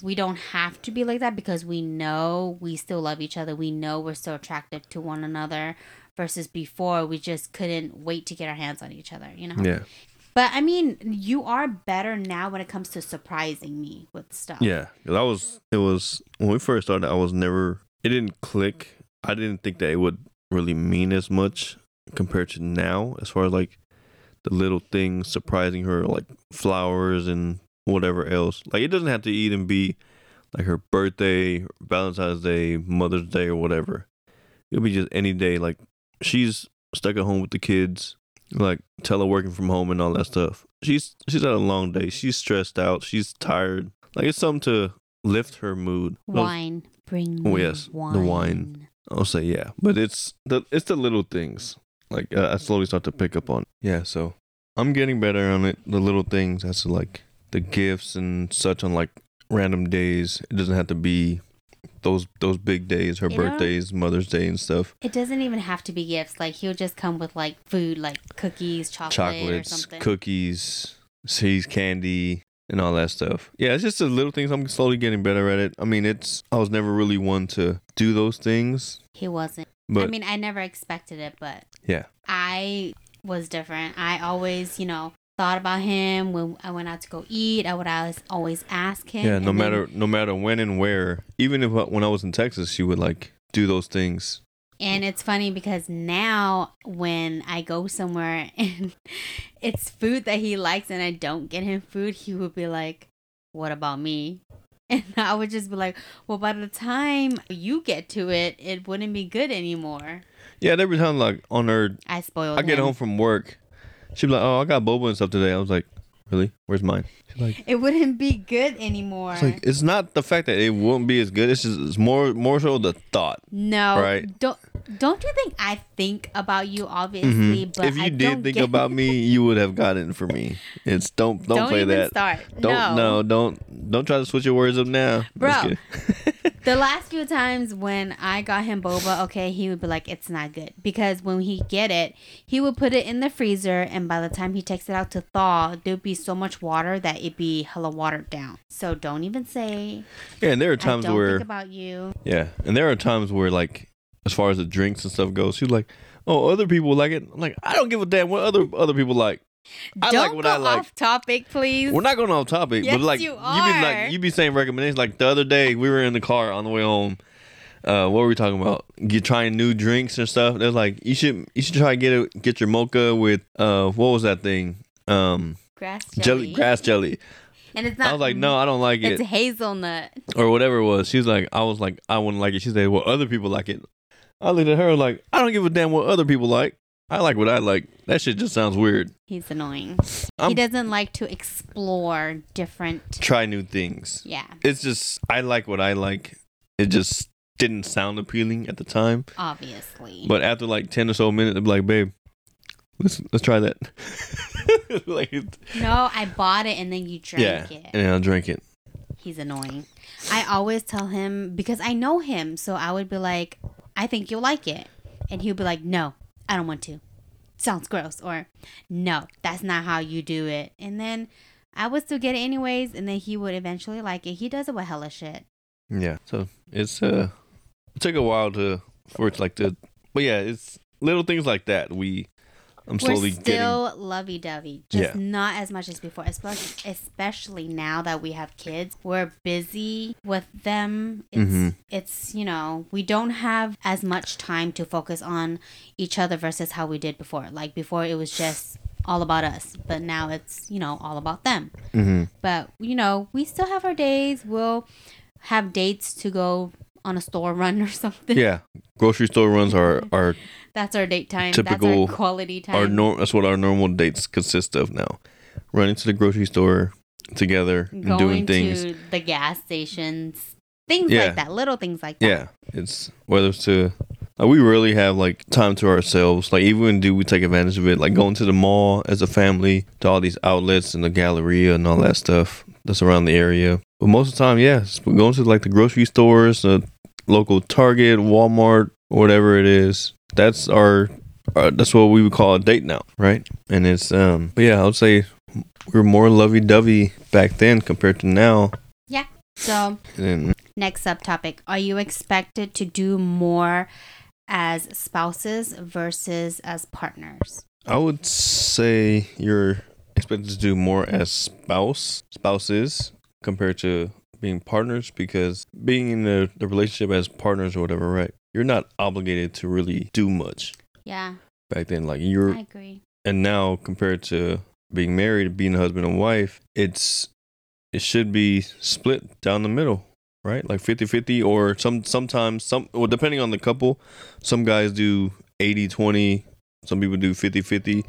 we don't have to be like that because we know we still love each other we know we're still attractive to one another versus before we just couldn't wait to get our hands on each other you know yeah, but i mean you are better now when it comes to surprising me with stuff yeah. 'Cause I was. It was when we first started. I was never. It didn't click. I didn't think that it would really mean as much compared to now, as far as like the little things surprising her, like flowers and whatever else. Like it doesn't have to even be like her birthday, Valentine's Day, Mother's Day, or whatever. It'll be just any day. Like she's stuck at home with the kids, like teleworking from home and all that stuff. She's she's had a long day. She's stressed out. She's tired. Like it's something to lift her mood. Those- wine bring Oh, yes, the wine. I'll say yeah, but it's the it's the little things. Like uh, I slowly start to pick up on. Yeah, so I'm getting better on it. The little things, as to like the gifts and such on like random days. It doesn't have to be those those big days, her You know- birthdays, Mother's Day and stuff. It doesn't even have to be gifts. Like he'll just come with like food, like cookies, chocolate, or Chocolates, something. cookies, seeds, candy, and all that stuff. Yeah, it's just the little things. I'm slowly getting better at it. I mean, it's I was never really one to do those things, he wasn't. but I mean, I never expected it, but yeah, I was different. I always, you know, thought about him when I went out to go eat. I would always always ask him. Yeah, no then- matter no matter when and where. Even if uh, when I was in Texas, she would like do those things. And it's funny because now when I go somewhere and it's food that he likes and I don't get him food, he would be like, "What about me?" And I would just be like, "Well, by the time you get to it, it wouldn't be good anymore." Yeah, every time like on her, I spoiled. I get him. home from work, she'd be like, "Oh, I got boba and stuff today." I was like, "Really? Where's mine?" She's like, It wouldn't be good anymore. "It's like it's not the fact that it won't be as good. It's just it's more more so the thought. No, Right. Don't Don't you think I think about you? Obviously, Mhm. but if you I did think about me, you would have gotten it for me. It's don't don't, Don't play that. start. Don't no. no. don't don't try to switch your words up now, Bro. The last few times when I got him boba, okay, he would be like, "It's not good," because when he get it, he would put it in the freezer, and by the time he takes it out to thaw, there'd be so much water that it'd be hella watered down. So don't even say yeah, and there are times don't where think about you. yeah, and there are times where like as far as the drinks and stuff goes, she's like, oh, other people like it. I'm like, I don't give a damn what other other people like. I don't like what go I like. off topic, please. We're not going off topic, Yes, but like you be like you be saying recommendations. Like the other day, we were in the car on the way home. Uh, what were we talking about? Get trying new drinks and stuff. They're like, you should you should try to get a, get your mocha with uh what was that thing? Um, grass jelly, jelly, grass jelly. and it's not. I was like, no, I don't like it's it, It's hazelnut. or whatever it was. She was like, I was like, I wouldn't like it. She said, well, other people like it. I looked at her like, I don't give a damn what other people like. I like what I like. That shit just sounds weird. He's annoying. I'm- he doesn't like to explore different. Try new things. Yeah, It's just I like what I like. It just didn't sound appealing at the time. obviously. But after like ten or so minutes, I'm like, babe, let's let's try that. like, no, I bought it and then you drank yeah, it. Yeah, and I'll drink it. He's annoying. I always tell him because I know him, so I would be like, I think you'll like it. And he'll be like, No, I don't want to. Sounds gross. Or no, that's not how you do it. And then I would still get it anyways, and then he would eventually like it. He does it with hella shit. Yeah, so it's uh, it took a while to for it like to, but yeah, it's little things like that. We, I'm slowly We're getting. still lovey dovey, just Yeah. not as much as before. Especially, especially now that we have kids, we're busy with them. It's Mhm. it's you know we don't have as much time to focus on each other versus how we did before. Like before, it was just all about us, but now it's you know all about them. hmm But you know we still have our days. We'll have dates to go on a store run or something. Yeah, grocery store runs are are That's our date time. Typical- That's our quality time. our norm. That's what our normal dates consist of now. Running to the grocery store together and doing things. to the gas stations, things Yeah. like that, little things like that. Yeah, it's whether it's to like we really have like time to ourselves. Like even when do we take advantage of it? Like going to the mall as a family, to all these outlets and the Galleria and all that stuff that's around the area. But most of the time, yes, yeah, going to like the grocery stores, the local Target, Walmart, whatever it is. That's our. Uh, that's what we would call a date now, right? And it's um, but yeah, I would say we are more lovey-dovey back then compared to now. Yeah. So And next subtopic: Are you expected to do more as spouses versus as partners? I would say you're expected to do more as spouse spouses compared to being partners because being in the, the relationship as partners or whatever, right? You're not obligated to really do much Yeah, back then. Like you're I agree. and now compared to being married, being a husband and wife, it's it should be split down the middle, right? Like 50-50 or some sometimes some well depending on the couple, some guys do 80-20, some people do 50-50.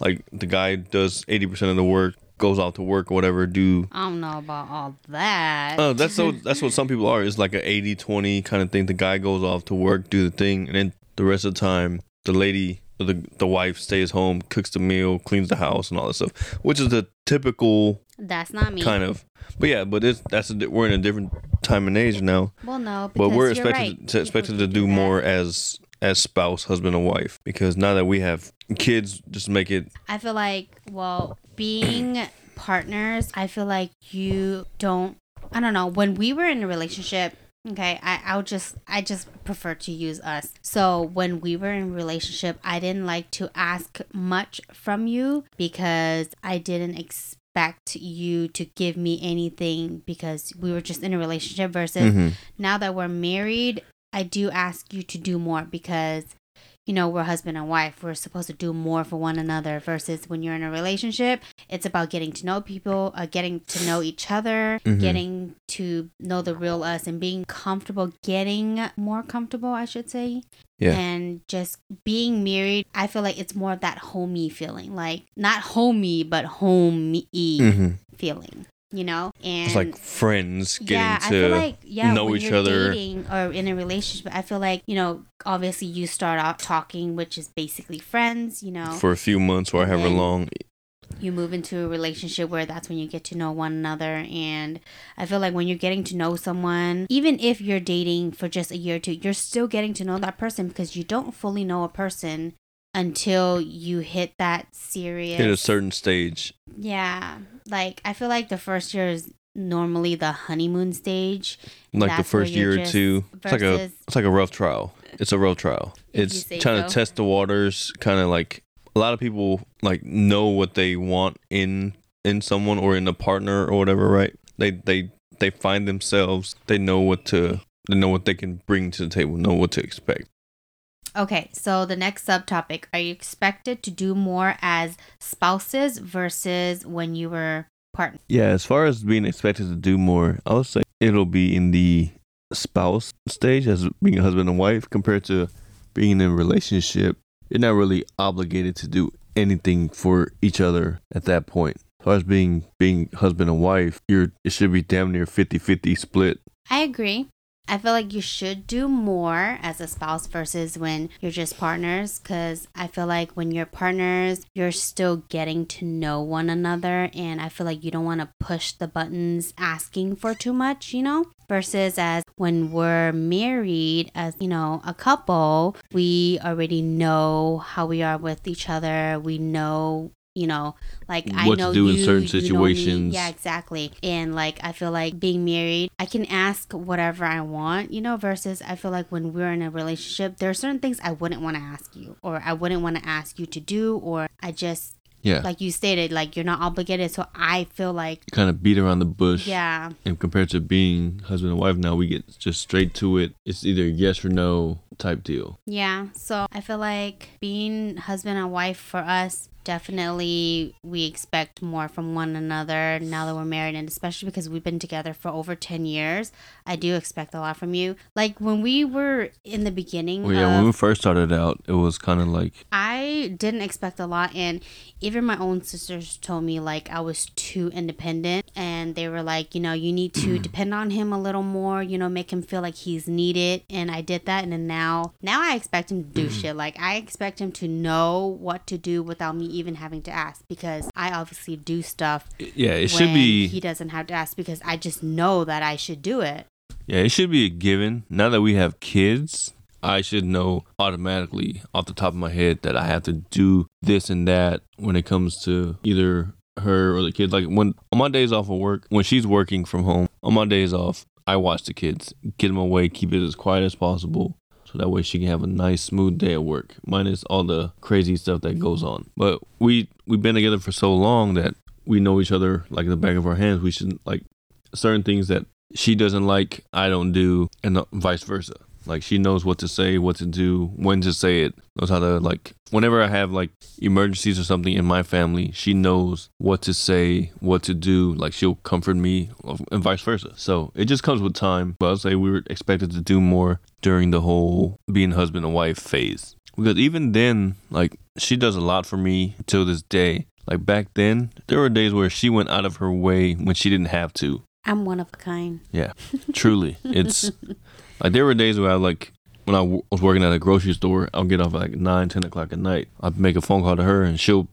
Like the guy does 80% of the work, goes out to work or whatever, do I don't know about all that. Oh, that's so that's what some people are. It's like a 80-20 kind of thing. The guy goes off to work, do the thing, and then the rest of the time the lady or the the wife stays home, cooks the meal, cleans the house and all that stuff. Which is the typical That's not me. kind of But yeah, but it's that's a, we're in a different time and age now. Well, no, But we're expected right. to, expected People to do that. more as as spouse, husband and wife because now that we have kids just make it I feel like, well, being partners, I feel like you don't. I don't know. When we were in a relationship, okay, I I'll just I just prefer to use us. So when we were in a relationship, I didn't like to ask much from you because I didn't expect you to give me anything because we were just in a relationship versus Mhm. now that we're married, I do ask you to do more because you know, we're husband and wife. We're supposed to do more for one another versus when you're in a relationship, it's about getting to know people, uh, getting to know each other, Mhm. getting to know the real us and being comfortable, getting more comfortable, I should say. Yeah. And just being married, I feel like it's more of that homey feeling. Like, not homey, but homey Mhm. feeling. You know, and It's like friends getting yeah, to like yeah, know each other. or in a relationship. I feel like you know, obviously you start out talking, which is basically friends. You know, for a few months or however long. you move into a relationship where that's when you get to know one another and i feel like when you're getting to know someone even if you're dating for just a year or two you're still getting to know that person because you don't fully know a person until you hit that serious Hit a certain stage. yeah like i feel like the first year is normally the honeymoon stage Like the first year or two. It's like a it's like a rough trial. It's a rough trial. It's trying so. to test the waters, kind of like a lot of people like know what they want in in someone or in a partner or whatever, right? They they they find themselves. They know what to they know what they can bring to the table, know what to expect. Okay, so the next subtopic are you expected to do more as spouses versus when you were partners? Yeah, as far as being expected to do more, I would say it'll be in the spouse stage as being a husband and wife compared to being in a relationship. You're not really obligated to do anything for each other at that point. As far as being being husband and wife, you're it should be damn near 50-50 split. I agree. I feel like you should do more as a spouse versus when you're just partners because I feel like when you're partners, you're still getting to know one another. And I feel like you don't want to push the buttons asking for too much, you know? Versus as when we're married, as you know, a couple, we already know how we are with each other. We know. You know, like I What to know do in you, certain you situations. Yeah, exactly. And like I feel like being married, I can ask whatever I want, you know, versus I feel like when we're in a relationship, there are certain things I wouldn't want to ask you or I wouldn't want to ask you to do or I just Yeah. like you stated, like you're not obligated. So I feel like kind of beat around the bush. yeah. And compared to being husband and wife now, we get just straight to it. It's either yes or no type deal. Yeah. So I feel like being husband and wife for us definitely we expect more from one another now that we're married and especially because we've been together for over 10 years i do expect a lot from you like when we were in the beginning Well, yeah, of- when we first started out, it was kind of like I didn't expect a lot, and even my own sisters told me like I was too independent, and they were like, you know, you need to depend on him a little more, you know, make him feel like he's needed, and I did that, and then now, now I expect him to do shit. Like I expect him to know what to do without me even having to ask, because I obviously do stuff yeah, it should be he doesn't have to ask, because I just know that I should do it. Yeah, it should be a given. Now that we have kids, I should know automatically off the top of my head that I have to do this and that when it comes to either her or the kids. Like when on my days off of work, when she's working from home, on my days off, I watch the kids, get them away, keep it as quiet as possible. So that way she can have a nice smooth day at work, minus all the crazy stuff that goes on. But we we've been together for so long that we know each other like the back of our hands. We should like certain things that she doesn't like, I don't do, and vice versa. Like she knows what to say, what to do, when to say it. Knows how to like. Whenever I have like emergencies or something in my family, she knows what to say, what to do. Like she'll comfort me, and vice versa. So it just comes with time. But I'll say we were expected to do more during the whole being husband and wife phase. Because even then, like she does a lot for me till this day. Like back then, there were days where she went out of her way when she didn't have to. I'm one of a kind. Yeah, truly. It's like there were days where I like when I w- was working at a grocery store, I'll get off at like 9, 10 o'clock at night. I'd make a phone call to her and she'll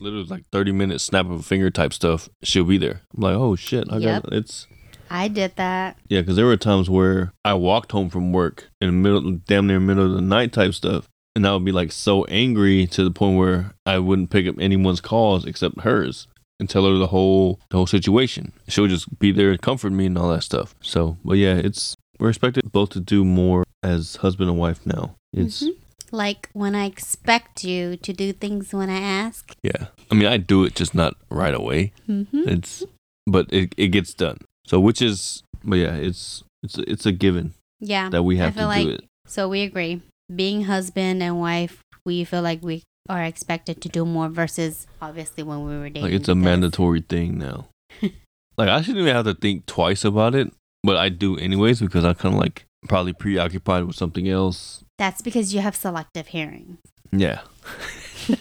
literally like 30 minutes, snap of a finger type stuff. She'll be there. I'm like, oh shit. I Yep. got it's. I did that. Yeah, because there were times where I walked home from work in the middle, damn near middle of the night type stuff. And I would be like so angry to the point where I wouldn't pick up anyone's calls except hers and tell her the whole the whole situation. She'll just be there and comfort me and all that stuff. So, but yeah, it's we're expected both to do more as husband and wife now. It's Mhm. Like when I expect you to do things when I ask. yeah. I mean, I do it just not right away. Mm-hmm. It's but it it gets done. So which is but yeah, it's it's it's a given Yeah. that we have to feel do like it. So we agree. Being husband and wife, we feel like we are expected to do more versus obviously when we were dating. Like it's a mandatory thing now. like I shouldn't even have to think twice about it, but I do anyways because I'm kind of like probably preoccupied with something else. That's because you have selective hearing. Yeah.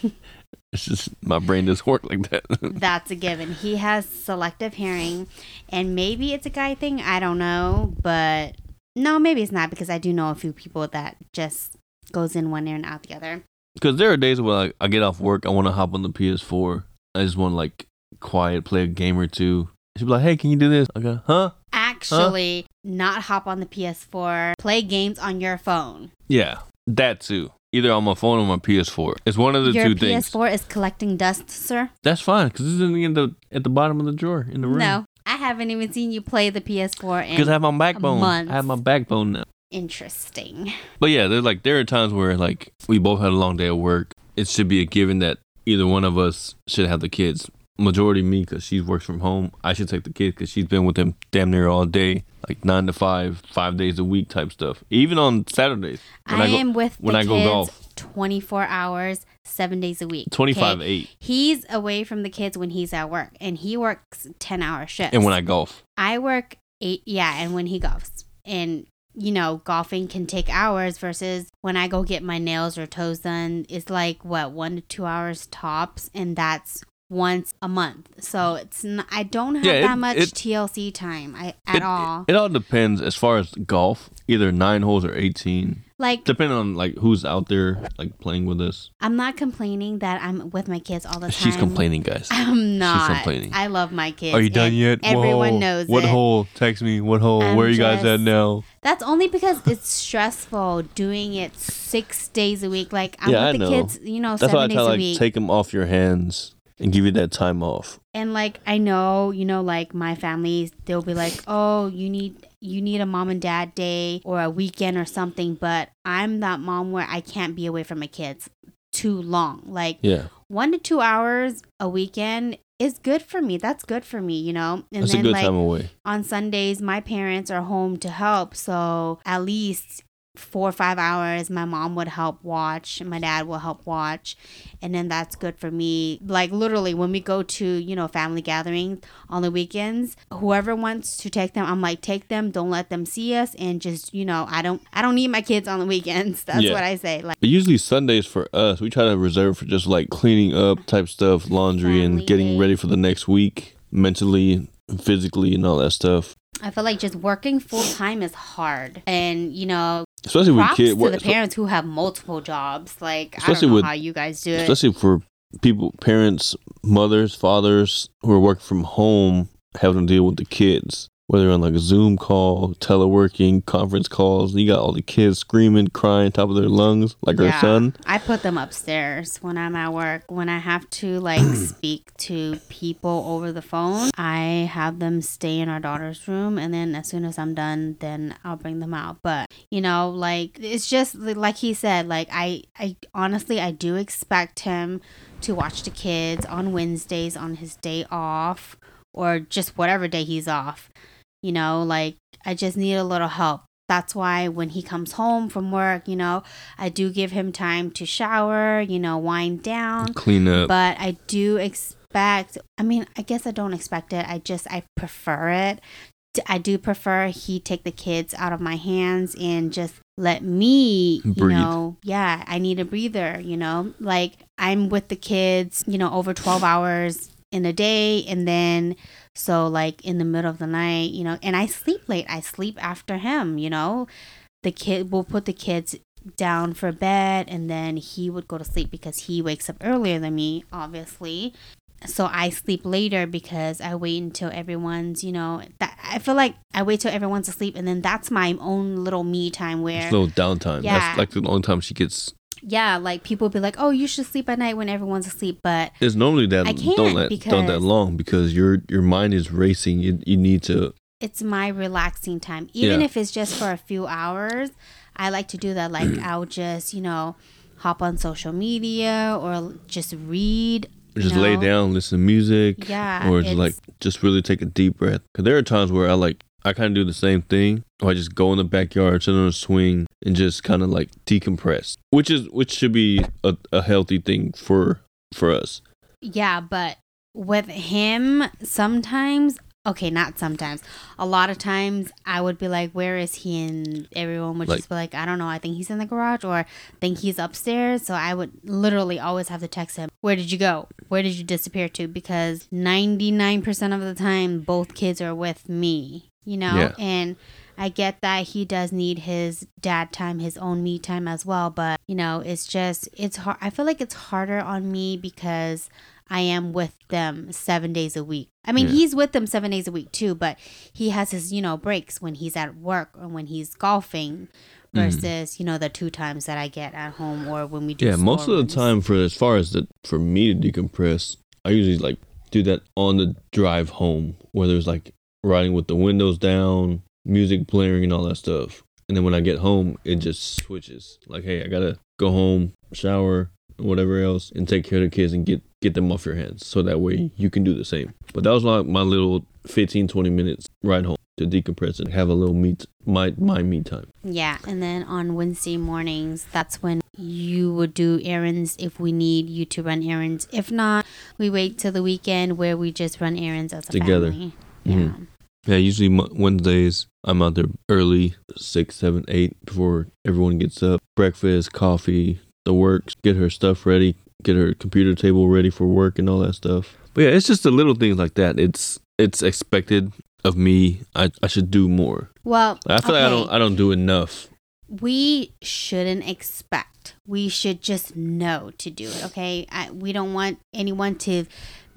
It's just my brain doesn't work like that. That's a given. He has selective hearing, and maybe it's a guy thing. I don't know, but no, maybe it's not because I do know a few people that just goes in one ear and out the other. Because there are days where like, I get off work, I want to hop on the PS4. I just want to like quiet, play a game or two. She'll be like, "Hey, can you do this?" I go, "Huh?" Actually, not hop on the PS4, play games on your phone. Yeah, that too. Either on my phone or my PS4. It's one of the your two PS4 things. is collecting dust, sir. That's fine because it's in the, in the at the bottom of the drawer in the room. No, I haven't even seen you play the PS4 because I have my backbone. months. I have my backbone now. interesting. But yeah, there's like there are times where like we both had a long day at work. It should be a given that either one of us should have the kids. Majority me because she works from home. I should take the kids because she's been with them damn near all day, like nine to five, five days a week type stuff. Even on Saturdays when I, I, go am with when the I go kids golf. 24 hours, seven days a week. twenty five okay? eight, He's away from the kids when he's at work, and he works 10 hour shifts. and when I golf, I work eight, yeah, and when he golfs. And, you know, golfing can take hours versus when I go get my nails or toes done, it's like, what, one to two hours tops, and that's once a month. So it's not, I don't have Yeah, it- that much it- TLC time I, at it, all. It, all depends as far as golf, either nine holes or eighteen, like, depending on like who's out there like playing with us. I'm not complaining that I'm with my kids all the time. She's complaining, guys. I'm not. She's complaining. I love my kids. Are you done yet? Everyone Whoa. knows What hole? Text me. What hole? I'm Where are you guys at now? That's only because it's stressful doing it six days a week. Like I'm Yeah, with I the know. kids, you know, That's why I seven days tell a like week. take them off your hands and give you that time off. and like I know, you know, like my family, they'll be like, "Oh, you need you need a mom and dad day or a weekend or something." But I'm that mom where I can't be away from my kids too long. Like Yeah, one to two hours a weekend is good for me. That's good for me, you know. And that's a then good like time away. on Sundays, my parents are home to help. So at least four or five hours, my mom would help watch, my dad will help watch. And then that's good for me. Like literally, when we go to, you know, family gatherings on the weekends, whoever wants to take them, I'm like, take them, don't let them see us. And just, you know, I don't, I don't need my kids on the weekends. That's Yeah. what I say. Like, But usually Sundays for us, we try to reserve for just like cleaning up type stuff, laundry, and getting ready for the next week, mentally, physically, and all that stuff. I feel like just working full time is hard. And, you know, Especially with kids, to the parents who have multiple jobs. Like, I Especially don't know with- how you guys do it. especially for people, parents, mothers, fathers who are working from home, having to deal with the kids. Whether on like a Zoom call, teleworking, conference calls, you got all the kids screaming, crying, top of their lungs, like our son. I put them upstairs when I'm at work. When I have to like speak to people over the phone, I have them stay in our daughter's room and then as soon as I'm done, then I'll bring them out. But, you know, like it's just like he said, like I I honestly I do expect him to watch the kids on Wednesdays on his day off or just whatever day he's off. You know, like I just need a little help. That's why when he comes home from work, you know, I do give him time to shower, you know, wind down. Clean up. But I do expect, I mean, I guess I don't expect it. I just, I prefer it. I do prefer he take the kids out of my hands and just let me, you Breathe. know, yeah, I need a breather, you know, like I'm with the kids, you know, over 12 hours in a day. And then, so like in the middle of the night, you know, and I sleep late. I sleep after him, you know, the kid will put the kids down for bed and then he would go to sleep because he wakes up earlier than me obviously so i sleep later because i wait until everyone's you know that i feel like i wait till everyone's asleep and then that's my own little me time where It's a little downtime. Yeah. That's like the only time she gets. Yeah like people be like oh you should sleep at night when everyone's asleep but It's normally that I can't don't let don't that long because your your mind is racing. You you need to it's my relaxing time even Yeah. if it's just for a few hours i like to do that like i'll just you know hop on social media or just read you just lay down, listen to music, Yeah, or just like just really take a deep breath. Cause there are times where I like I kind of do the same thing, or I just go in the backyard, sit on a swing, and just kind of like decompress, which is which should be a, a healthy thing for for us. Yeah, but with him, sometimes okay, not sometimes. A lot of times I would be like, Where is he? And everyone would Like- just be like, I don't know, I think he's in the garage or I think he's upstairs. So I would literally always have to text him, Where did you go? Where did you disappear to? Because 99% of the time, both kids are with me, you know? Yeah. And I get that he does need his dad time, his own me time as well. But, you know, it's just, it's hard. I feel like it's harder on me because I am with them seven days a week. I mean, Yeah. he's with them seven days a week too, but he has his, you know, breaks when he's at work or when he's golfing Mm-hmm. versus, you know, the two times that I get at home or when we do Yeah, most of store the time for as far as the for me to decompress, I usually like do that on the drive home, whether it's like riding with the windows down, music blaring and all that stuff. And then when I get home, it just switches. Like, hey, I gotta go home, shower, whatever else, and take care of the kids and get get them off your hands. So that way you can do the same. But that was like my little 15, 20 minutes ride home to decompress and have a little meet my my me time. Yeah, and then on Wednesday mornings, that's when you would do errands if we need you to run errands. If not, we wait till the weekend where we just run errands as a Together. family. Mhm. Yeah. Yeah, usually Wednesdays I'm out there early, six, seven, eight, before everyone gets up. Breakfast, coffee, the works, get her stuff ready, get her computer table ready for work and all that stuff. But yeah, it's just the little things like that. It's it's expected of me. I, I should do more. Well, I feel like I don't I don't do enough. we shouldn't expect. We should just know to do it, okay? I, we don't want anyone to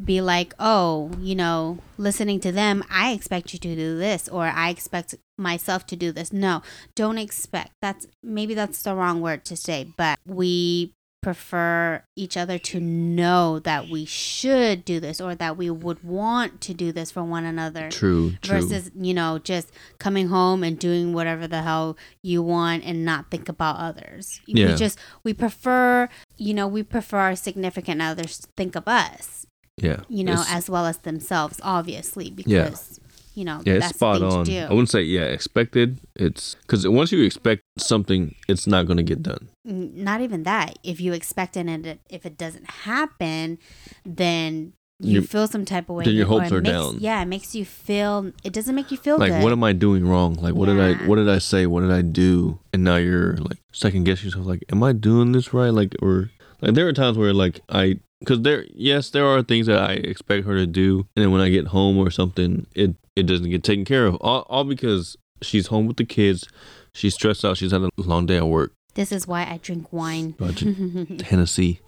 be like, oh, you know, listening to them, I expect you to do this or I expect myself to do this. No, don't expect. That's maybe that's the wrong word to say, but we prefer each other to know that we should do this or that we would want to do this for one another True, true. versus you know just coming home and doing whatever the hell you want and not think about others Yeah. we just we prefer you know we prefer our significant others to think of us yeah. you know as well as themselves obviously because you know yeah, that's spot the thing on. to I wouldn't say yeah, expected. It's because once you expect something, it's not gonna get done. Not even that if you expect it and it, if it doesn't happen then you You- feel some type of way then your hopes are makes- down. yeah it makes you feel it doesn't make you feel like good what am i doing wrong like what did i what did i say what did i do and now you're like second guessing yourself like am i doing this right like or like there are times where like i because there yes there are things that i expect her to do and then when i get home or something it it doesn't get taken care of. All, all because she's home with the kids she's stressed out she's had a long day at work. This is why i drink wine. Tennessee.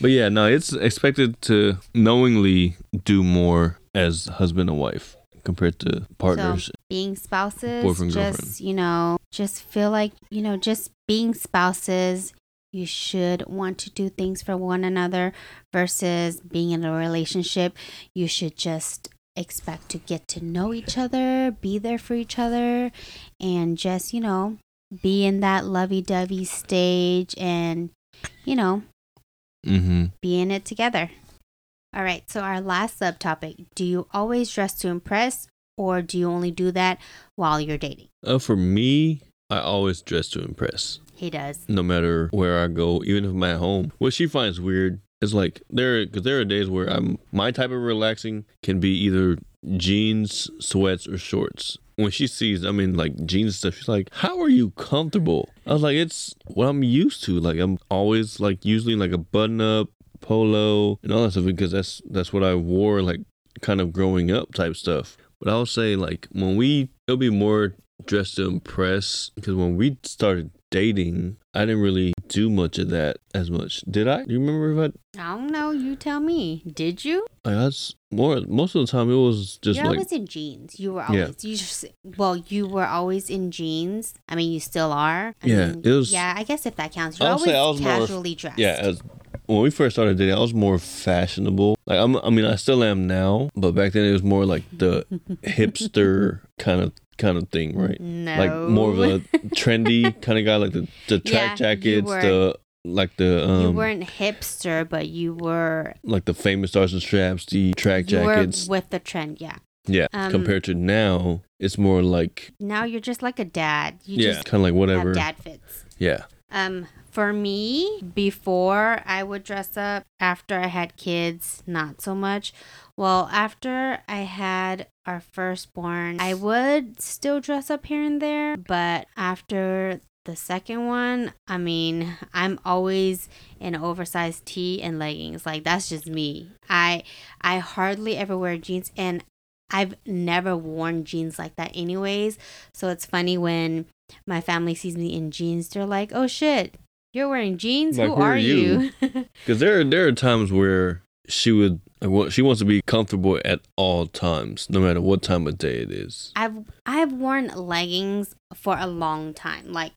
But yeah, no, it's expected to knowingly do more as husband and wife compared to partners. being spouses Boyfriend, just you know just feel like you know just being spouses you should want to do things for one another versus being in a relationship you should just expect to get to know each other be there for each other and just you know be in that lovey-dovey stage and you know mm-hmm. be in it together. All right, so our last subtopic do you always dress to impress or do you only do that while you're dating? Uh, for me, I always dress to impress, He does. no matter where I go, even if I'm at home. What she finds weird is like there, because there are days where I'm my type of relaxing can be either jeans, sweats, or shorts. When she sees, I mean, like jeans stuff, she's like, "How are you comfortable?" I was like, "It's what I'm used to. Like I'm always like usually like a button up, polo, and all that stuff because that's that's what I wore like kind of growing up type stuff." But I'll say like when we it'll be more dressed to impress because when we started dating, I didn't really do much of that as much. Did I? Do you remember if I I don't know, you tell me. Did you? I? Was more most of the time it was just You're like always in jeans. You were always Yeah. you just well, you were always in jeans. I mean, you still are. I Yeah, mean, it was- Yeah, I guess if that counts, you're always I was more- casually dressed. yeah. As when we first started dating, I was more fashionable. Like I'm, I mean, I still am now, but back then it was more like the hipster kind of kind of thing, right? no, Like more of a trendy kind of guy, like the the track Yeah, jackets, the like the um you weren't hipster, but you were like the famous stars and straps, the track you were jackets. with the trend. Yeah. Yeah. Um, Compared to now, it's more like Now you're just like a dad. You yeah, just kind of like whatever. dad fits. Yeah. Um, for me, before I would dress up. After I had kids, not so much. Well, after I had our firstborn, I would still dress up here and there, but after the second one, I mean, I'm always in oversized tee and leggings. Like that's just me. I I hardly ever wear jeans and I've never worn jeans like that anyways. So it's funny when my family sees me in jeans, they're like, "Oh shit, you're wearing jeans? Like, Who who are are you?" Because there, are, there are times where she would, she wants to be comfortable at all times, no matter what time of day it is. I've I've worn leggings for a long time. Like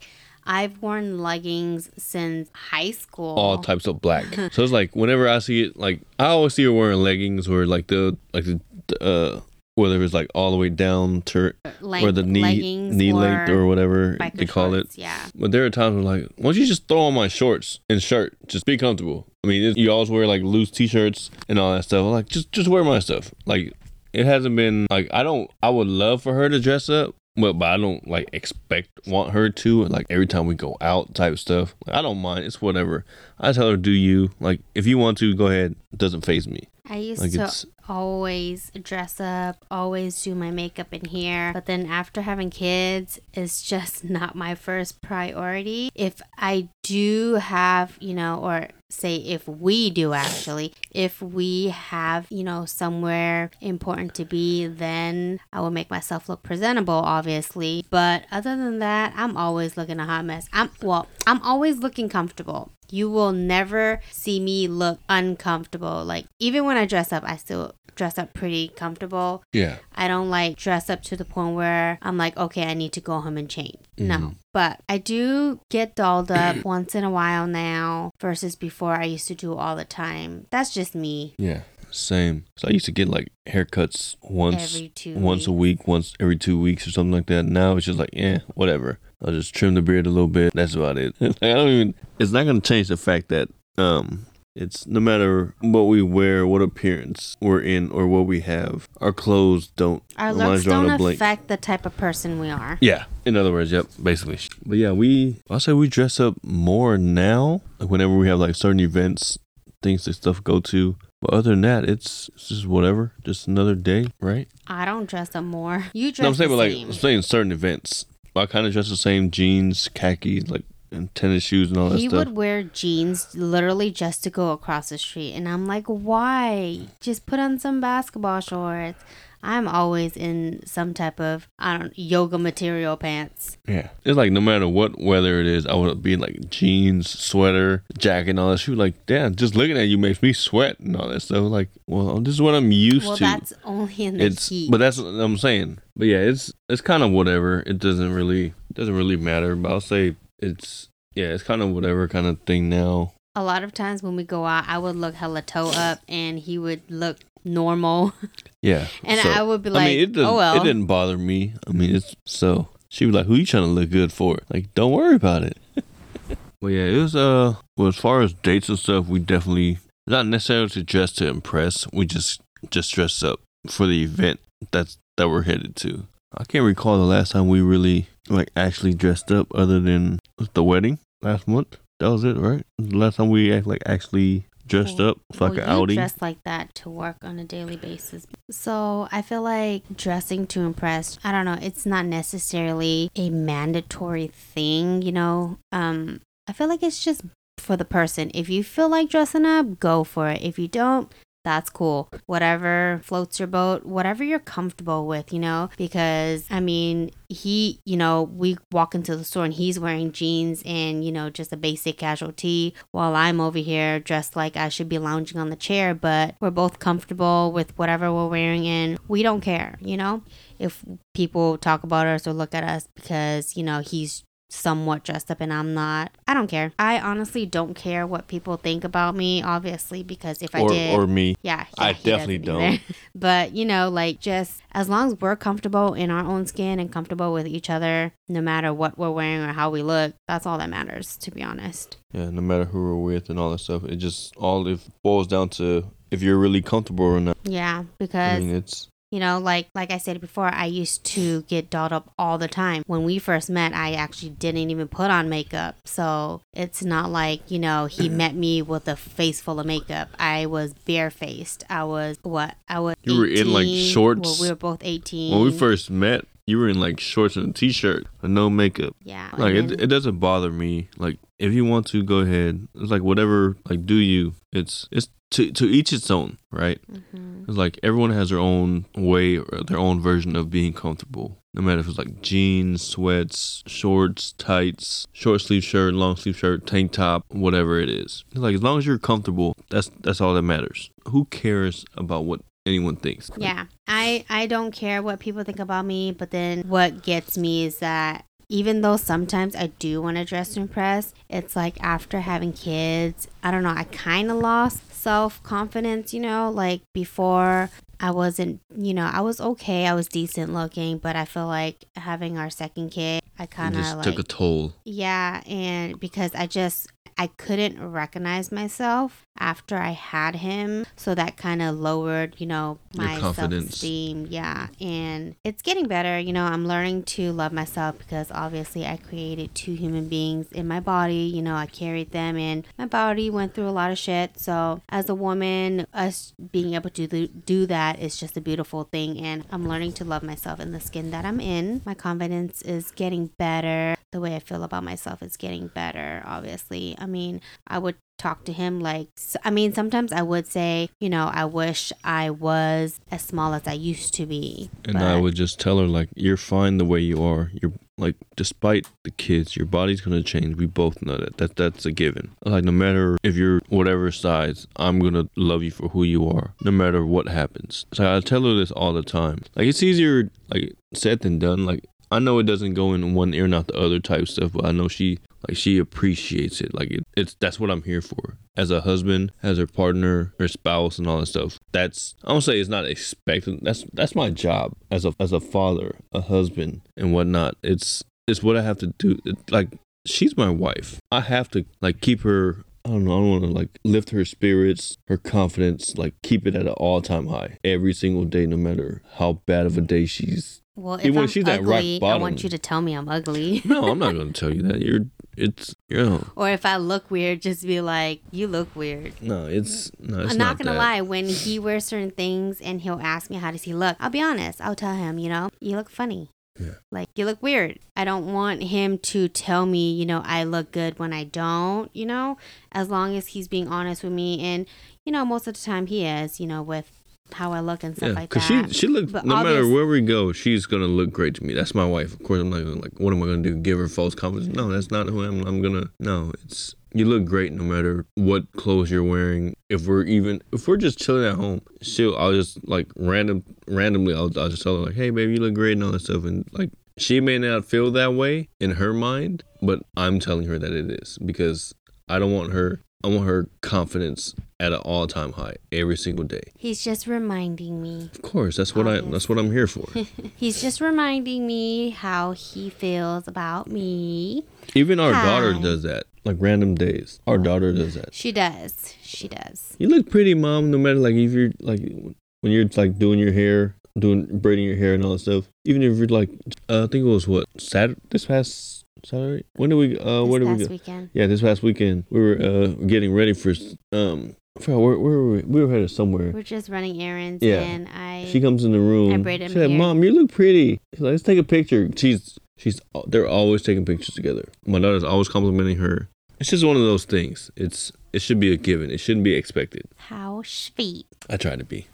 I've worn leggings since high school. All types of black. so it's like whenever I see it, like I always see her wearing leggings or like the like the uh whether it's like all the way down to Leg- or the knee knee length or whatever they call shorts, it. Yeah. But there are times where like, why don't you just throw on my shorts and shirt? Just be comfortable. I mean, it, you always wear like loose t-shirts and all that stuff. Like, just just wear my stuff. Like, it hasn't been like I don't. I would love for her to dress up, but but I don't like expect want her to. Like every time we go out, type stuff. Like, I don't mind. It's whatever. I tell her, do you like if you want to go ahead. It doesn't faze me. I used Like to it's always dress up, always do my makeup in here. But then after having kids, it's just not my first priority. If I do have, you know, or say if we do actually, if we have, you know, somewhere important to be, then I will make myself look presentable, obviously. But other than that, I'm always looking a hot mess. I'm well, I'm always looking comfortable. You will never see me look uncomfortable. Like even when I dress up, I still dress up pretty comfortable. yeah. I don't like dress up to the point where I'm like, okay, I need to go home and change. Mm-hmm. No. But I do get dolled up once in a while now versus before I used to do all the time. That's just me. Yeah. Same. So I used to get like haircuts once Every two once a week, once every two weeks or something like that. Now it's just like, yeah, whatever. I'll just trim the beard a little bit. That's about it. like, I don't even. It's not gonna change the fact that um, it's no matter what we wear, what appearance we're in, or what we have, our clothes don't. Our looks don't affect the type of person we are. Yeah. In other words, yep, basically. But yeah, we I say we dress up more now. Like whenever we have like certain events, things that stuff go to. But other than that, it's, it's just whatever. Just another day, right? I don't dress up more. You dress No, I'm saying, but like, same. I'm saying certain events. I kind of dress the same jeans, khakis, like, and tennis shoes and all that he stuff. would wear jeans literally just to go across the street and i'm like why just put on some basketball shorts i'm always in some type of i don't yoga material pants Yeah, it's like no matter what weather it is, I would be in like jeans, sweater, jacket, and all that. She was like, "Damn, just looking at you makes me sweat and all that stuff." Like, well, this is what I'm used well to. Well, that's only in the it's heat but that's what I'm saying. But yeah, it's it's kind of whatever. It doesn't really doesn't really matter. But I'll say it's yeah, it's kind of whatever kind of thing now. a lot of times when we go out i would look hella toe up and he would look normal Yeah, and so- i would be like, I mean, it doesn't oh well it didn't bother me. I mean, it's so she was like, "Who you trying to look good for?" Like, don't worry about it. well, yeah, it was uh. Well, as far as dates and stuff, we definitely not necessarily to dress to impress. We just just dress up for the event that's that we're headed to. I can't recall the last time we really like actually dressed up, other than the wedding last month. That was it, right? The last time we act like actually dressed up like well, an outing. dress like that to work on a daily basis. So I feel like dressing to impress. I don't know. It's not necessarily a mandatory thing. You know. Um. I feel like it's just for the person. If you feel like dressing up, go for it. If you don't. That's cool. Whatever floats your boat, whatever you're comfortable with, you know? Because, I mean, he, you know, we walk into the store and he's wearing jeans and, you know, just a basic casual tee while I'm over here dressed like I should be lounging on the chair, but we're both comfortable with whatever we're wearing and we don't care, you know? If people talk about us or look at us because, you know, he's somewhat dressed up and I'm not, I don't care. I honestly don't care what people think about me, obviously, because if I or did. or me. yeah, I yeah, he definitely don't. But you know, like just as long as we're comfortable in our own skin and comfortable with each other, no matter what we're wearing or how we look, that's all that matters, to be honest. Yeah, no matter who we're with and all that stuff, it just all it boils down to if you're really comfortable or not. Yeah, because I mean, it's You know, like like I said before, I used to get dolled up all the time. When we first met, I actually didn't even put on makeup. So it's not like, you know, he mm. met me with a face full of makeup. I was barefaced. I was what? I was You were in, like, shorts? Well, we were both 18. When we first met, you were in like shorts and a t-shirt with no makeup. Yeah. Like it, it doesn't bother me. Like if you want to go ahead, it's like whatever. Like do you? It's it's to to each its own, right? Mhm. It's like everyone has their own way or their own version of being comfortable. No matter if it's like jeans, sweats, shorts, tights, short sleeve shirt, long sleeve shirt, tank top, whatever it is. It's like as long as you're comfortable, that's that's all that matters. Who cares about what anyone thinks? Like, Yeah, I I don't care what people think about me, but then what gets me is that even though sometimes I do want to dress to impress, it's like after having kids, I don't know, I kind of lost self confidence, you know, like before I wasn't, you know, I was okay, I was decent looking, but I feel like having our second kid, I kind of like took a toll. yeah, and because I just I couldn't recognize myself after I had him, so that kind of lowered, you know, my self-esteem. Yeah, and it's getting better. You know, I'm learning to love myself because obviously I created two human beings in my body. You know, I carried them, and my body went through a lot of shit. So as a woman, us being able to do, do that is just a beautiful thing, and I'm learning to love myself in the skin that I'm in. My confidence is getting better the way I feel about myself is getting better, obviously. I mean, I would talk to him like, i mean, sometimes I would say, you know, I wish I was as small as I used to be. And I would just tell her like, "You're fine the way you are. You're like, despite the kids, your body's gonna change. We both know that. That that's a given. Like, no matter if you're whatever size, I'm gonna love you for who you are, no matter what happens. So I tell her this all the time. Like, it's easier like said than done. Like, I know it doesn't go in one ear, not the other type stuff, but I know she like she appreciates it. Like it, it's that's what I'm here for. As a husband, as her partner, her spouse, and all that stuff. That's I don't say it's not expected. That's that's my job as a as a father, a husband, and whatnot. It's it's what I have to do. It, like she's my wife. I have to like keep her. I don't know. I don't want to like lift her spirits, her confidence, like keep it at an all time high every single day, no matter how bad of a day she's well, if when I'm she's ugly, I want you to tell me I'm ugly. no, I'm not gonna tell you that. You're it's you know or if I look weird, just be like, you look weird. no, it's no, it's I'm not, not gonna that. lie. When he wears certain things and he'll ask me how does he look, I'll be honest. I'll tell him, you know, you look funny. Yeah. Like you look weird. I don't want him to tell me, you know, I look good when I don't. You know, as long as he's being honest with me, and you know, most of the time he is. You know, with how I look and stuff Yeah, like because that. she she looks no matter where we go, she's gonna look great to me. That's my wife. Of course, I'm not gonna like. What am I gonna do? Give her false confidence? No, that's not who I am. I'm gonna no. It's you look great no matter what clothes you're wearing. If we're even if we're just chilling at home, she'll I'll just like random randomly I'll I'll just tell her like, hey baby, you look great and all that stuff, and like she may not feel that way in her mind, but I'm telling her that it is because I don't want her. I want her confidence at an all time high every single day. He's just reminding me. Of course, that's what I that's what I'm here for. He's just reminding me how he feels about me. Even our daughter does that. Like random days. Our daughter does that. She does. She does. You look pretty, mom, no matter like if you're like when you're like doing your hair, doing braiding your hair and all that stuff. Even if you're like uh, I think it was what, Saturday this past Saturday? When did we uh This where did we go? weekend. Yeah, this past weekend we were uh getting ready for um where where were we? We were headed somewhere. We're just running errands, Yeah. and I. She comes in the room. I braided She's my hair. "Mom, you look pretty." She's like, "Let's take a picture." She's she's they're always taking pictures together. My daughter's always complimenting her. It's just one of those things. It's it should be a given. It shouldn't be expected. how sweet I try to be.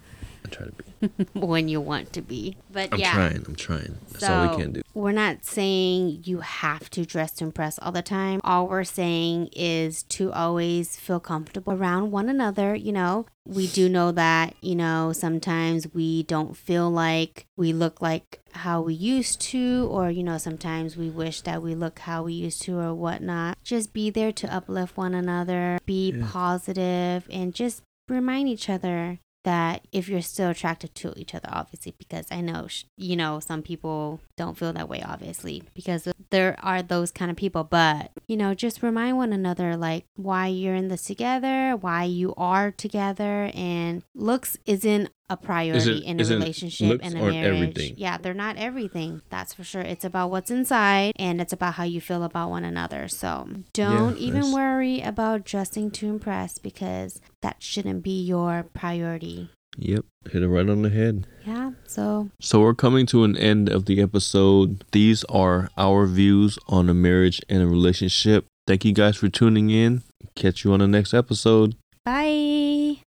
Try to be. when you want to be. But I'm yeah. trying. I'm trying. That's all we can do. We're not saying you have to dress to impress all the time. All we're saying is to always feel comfortable around one another. You know, we do know that, you know, sometimes we don't feel like we look like how we used to, or, you know, sometimes we wish that we look how we used to or whatnot. Just be there to uplift one another, be Yeah. positive, and just remind each other that if you're still attracted to each other obviously because i know you know some people don't feel that way obviously because there are those kind of people, but you know, just remind one another like why you're in this together, why you are together, and looks isn't a priority in a relationship and a marriage. everything. Yeah, they're not everything. That's for sure. It's about what's inside and it's about how you feel about one another. So don't even that's- worry about dressing to impress because that shouldn't be your priority. Yep, hit it right on the head. Yeah. So So we're coming to an end of the episode. These are our views on a marriage and a relationship. Thank you guys for tuning in. Catch you on the next episode. bye.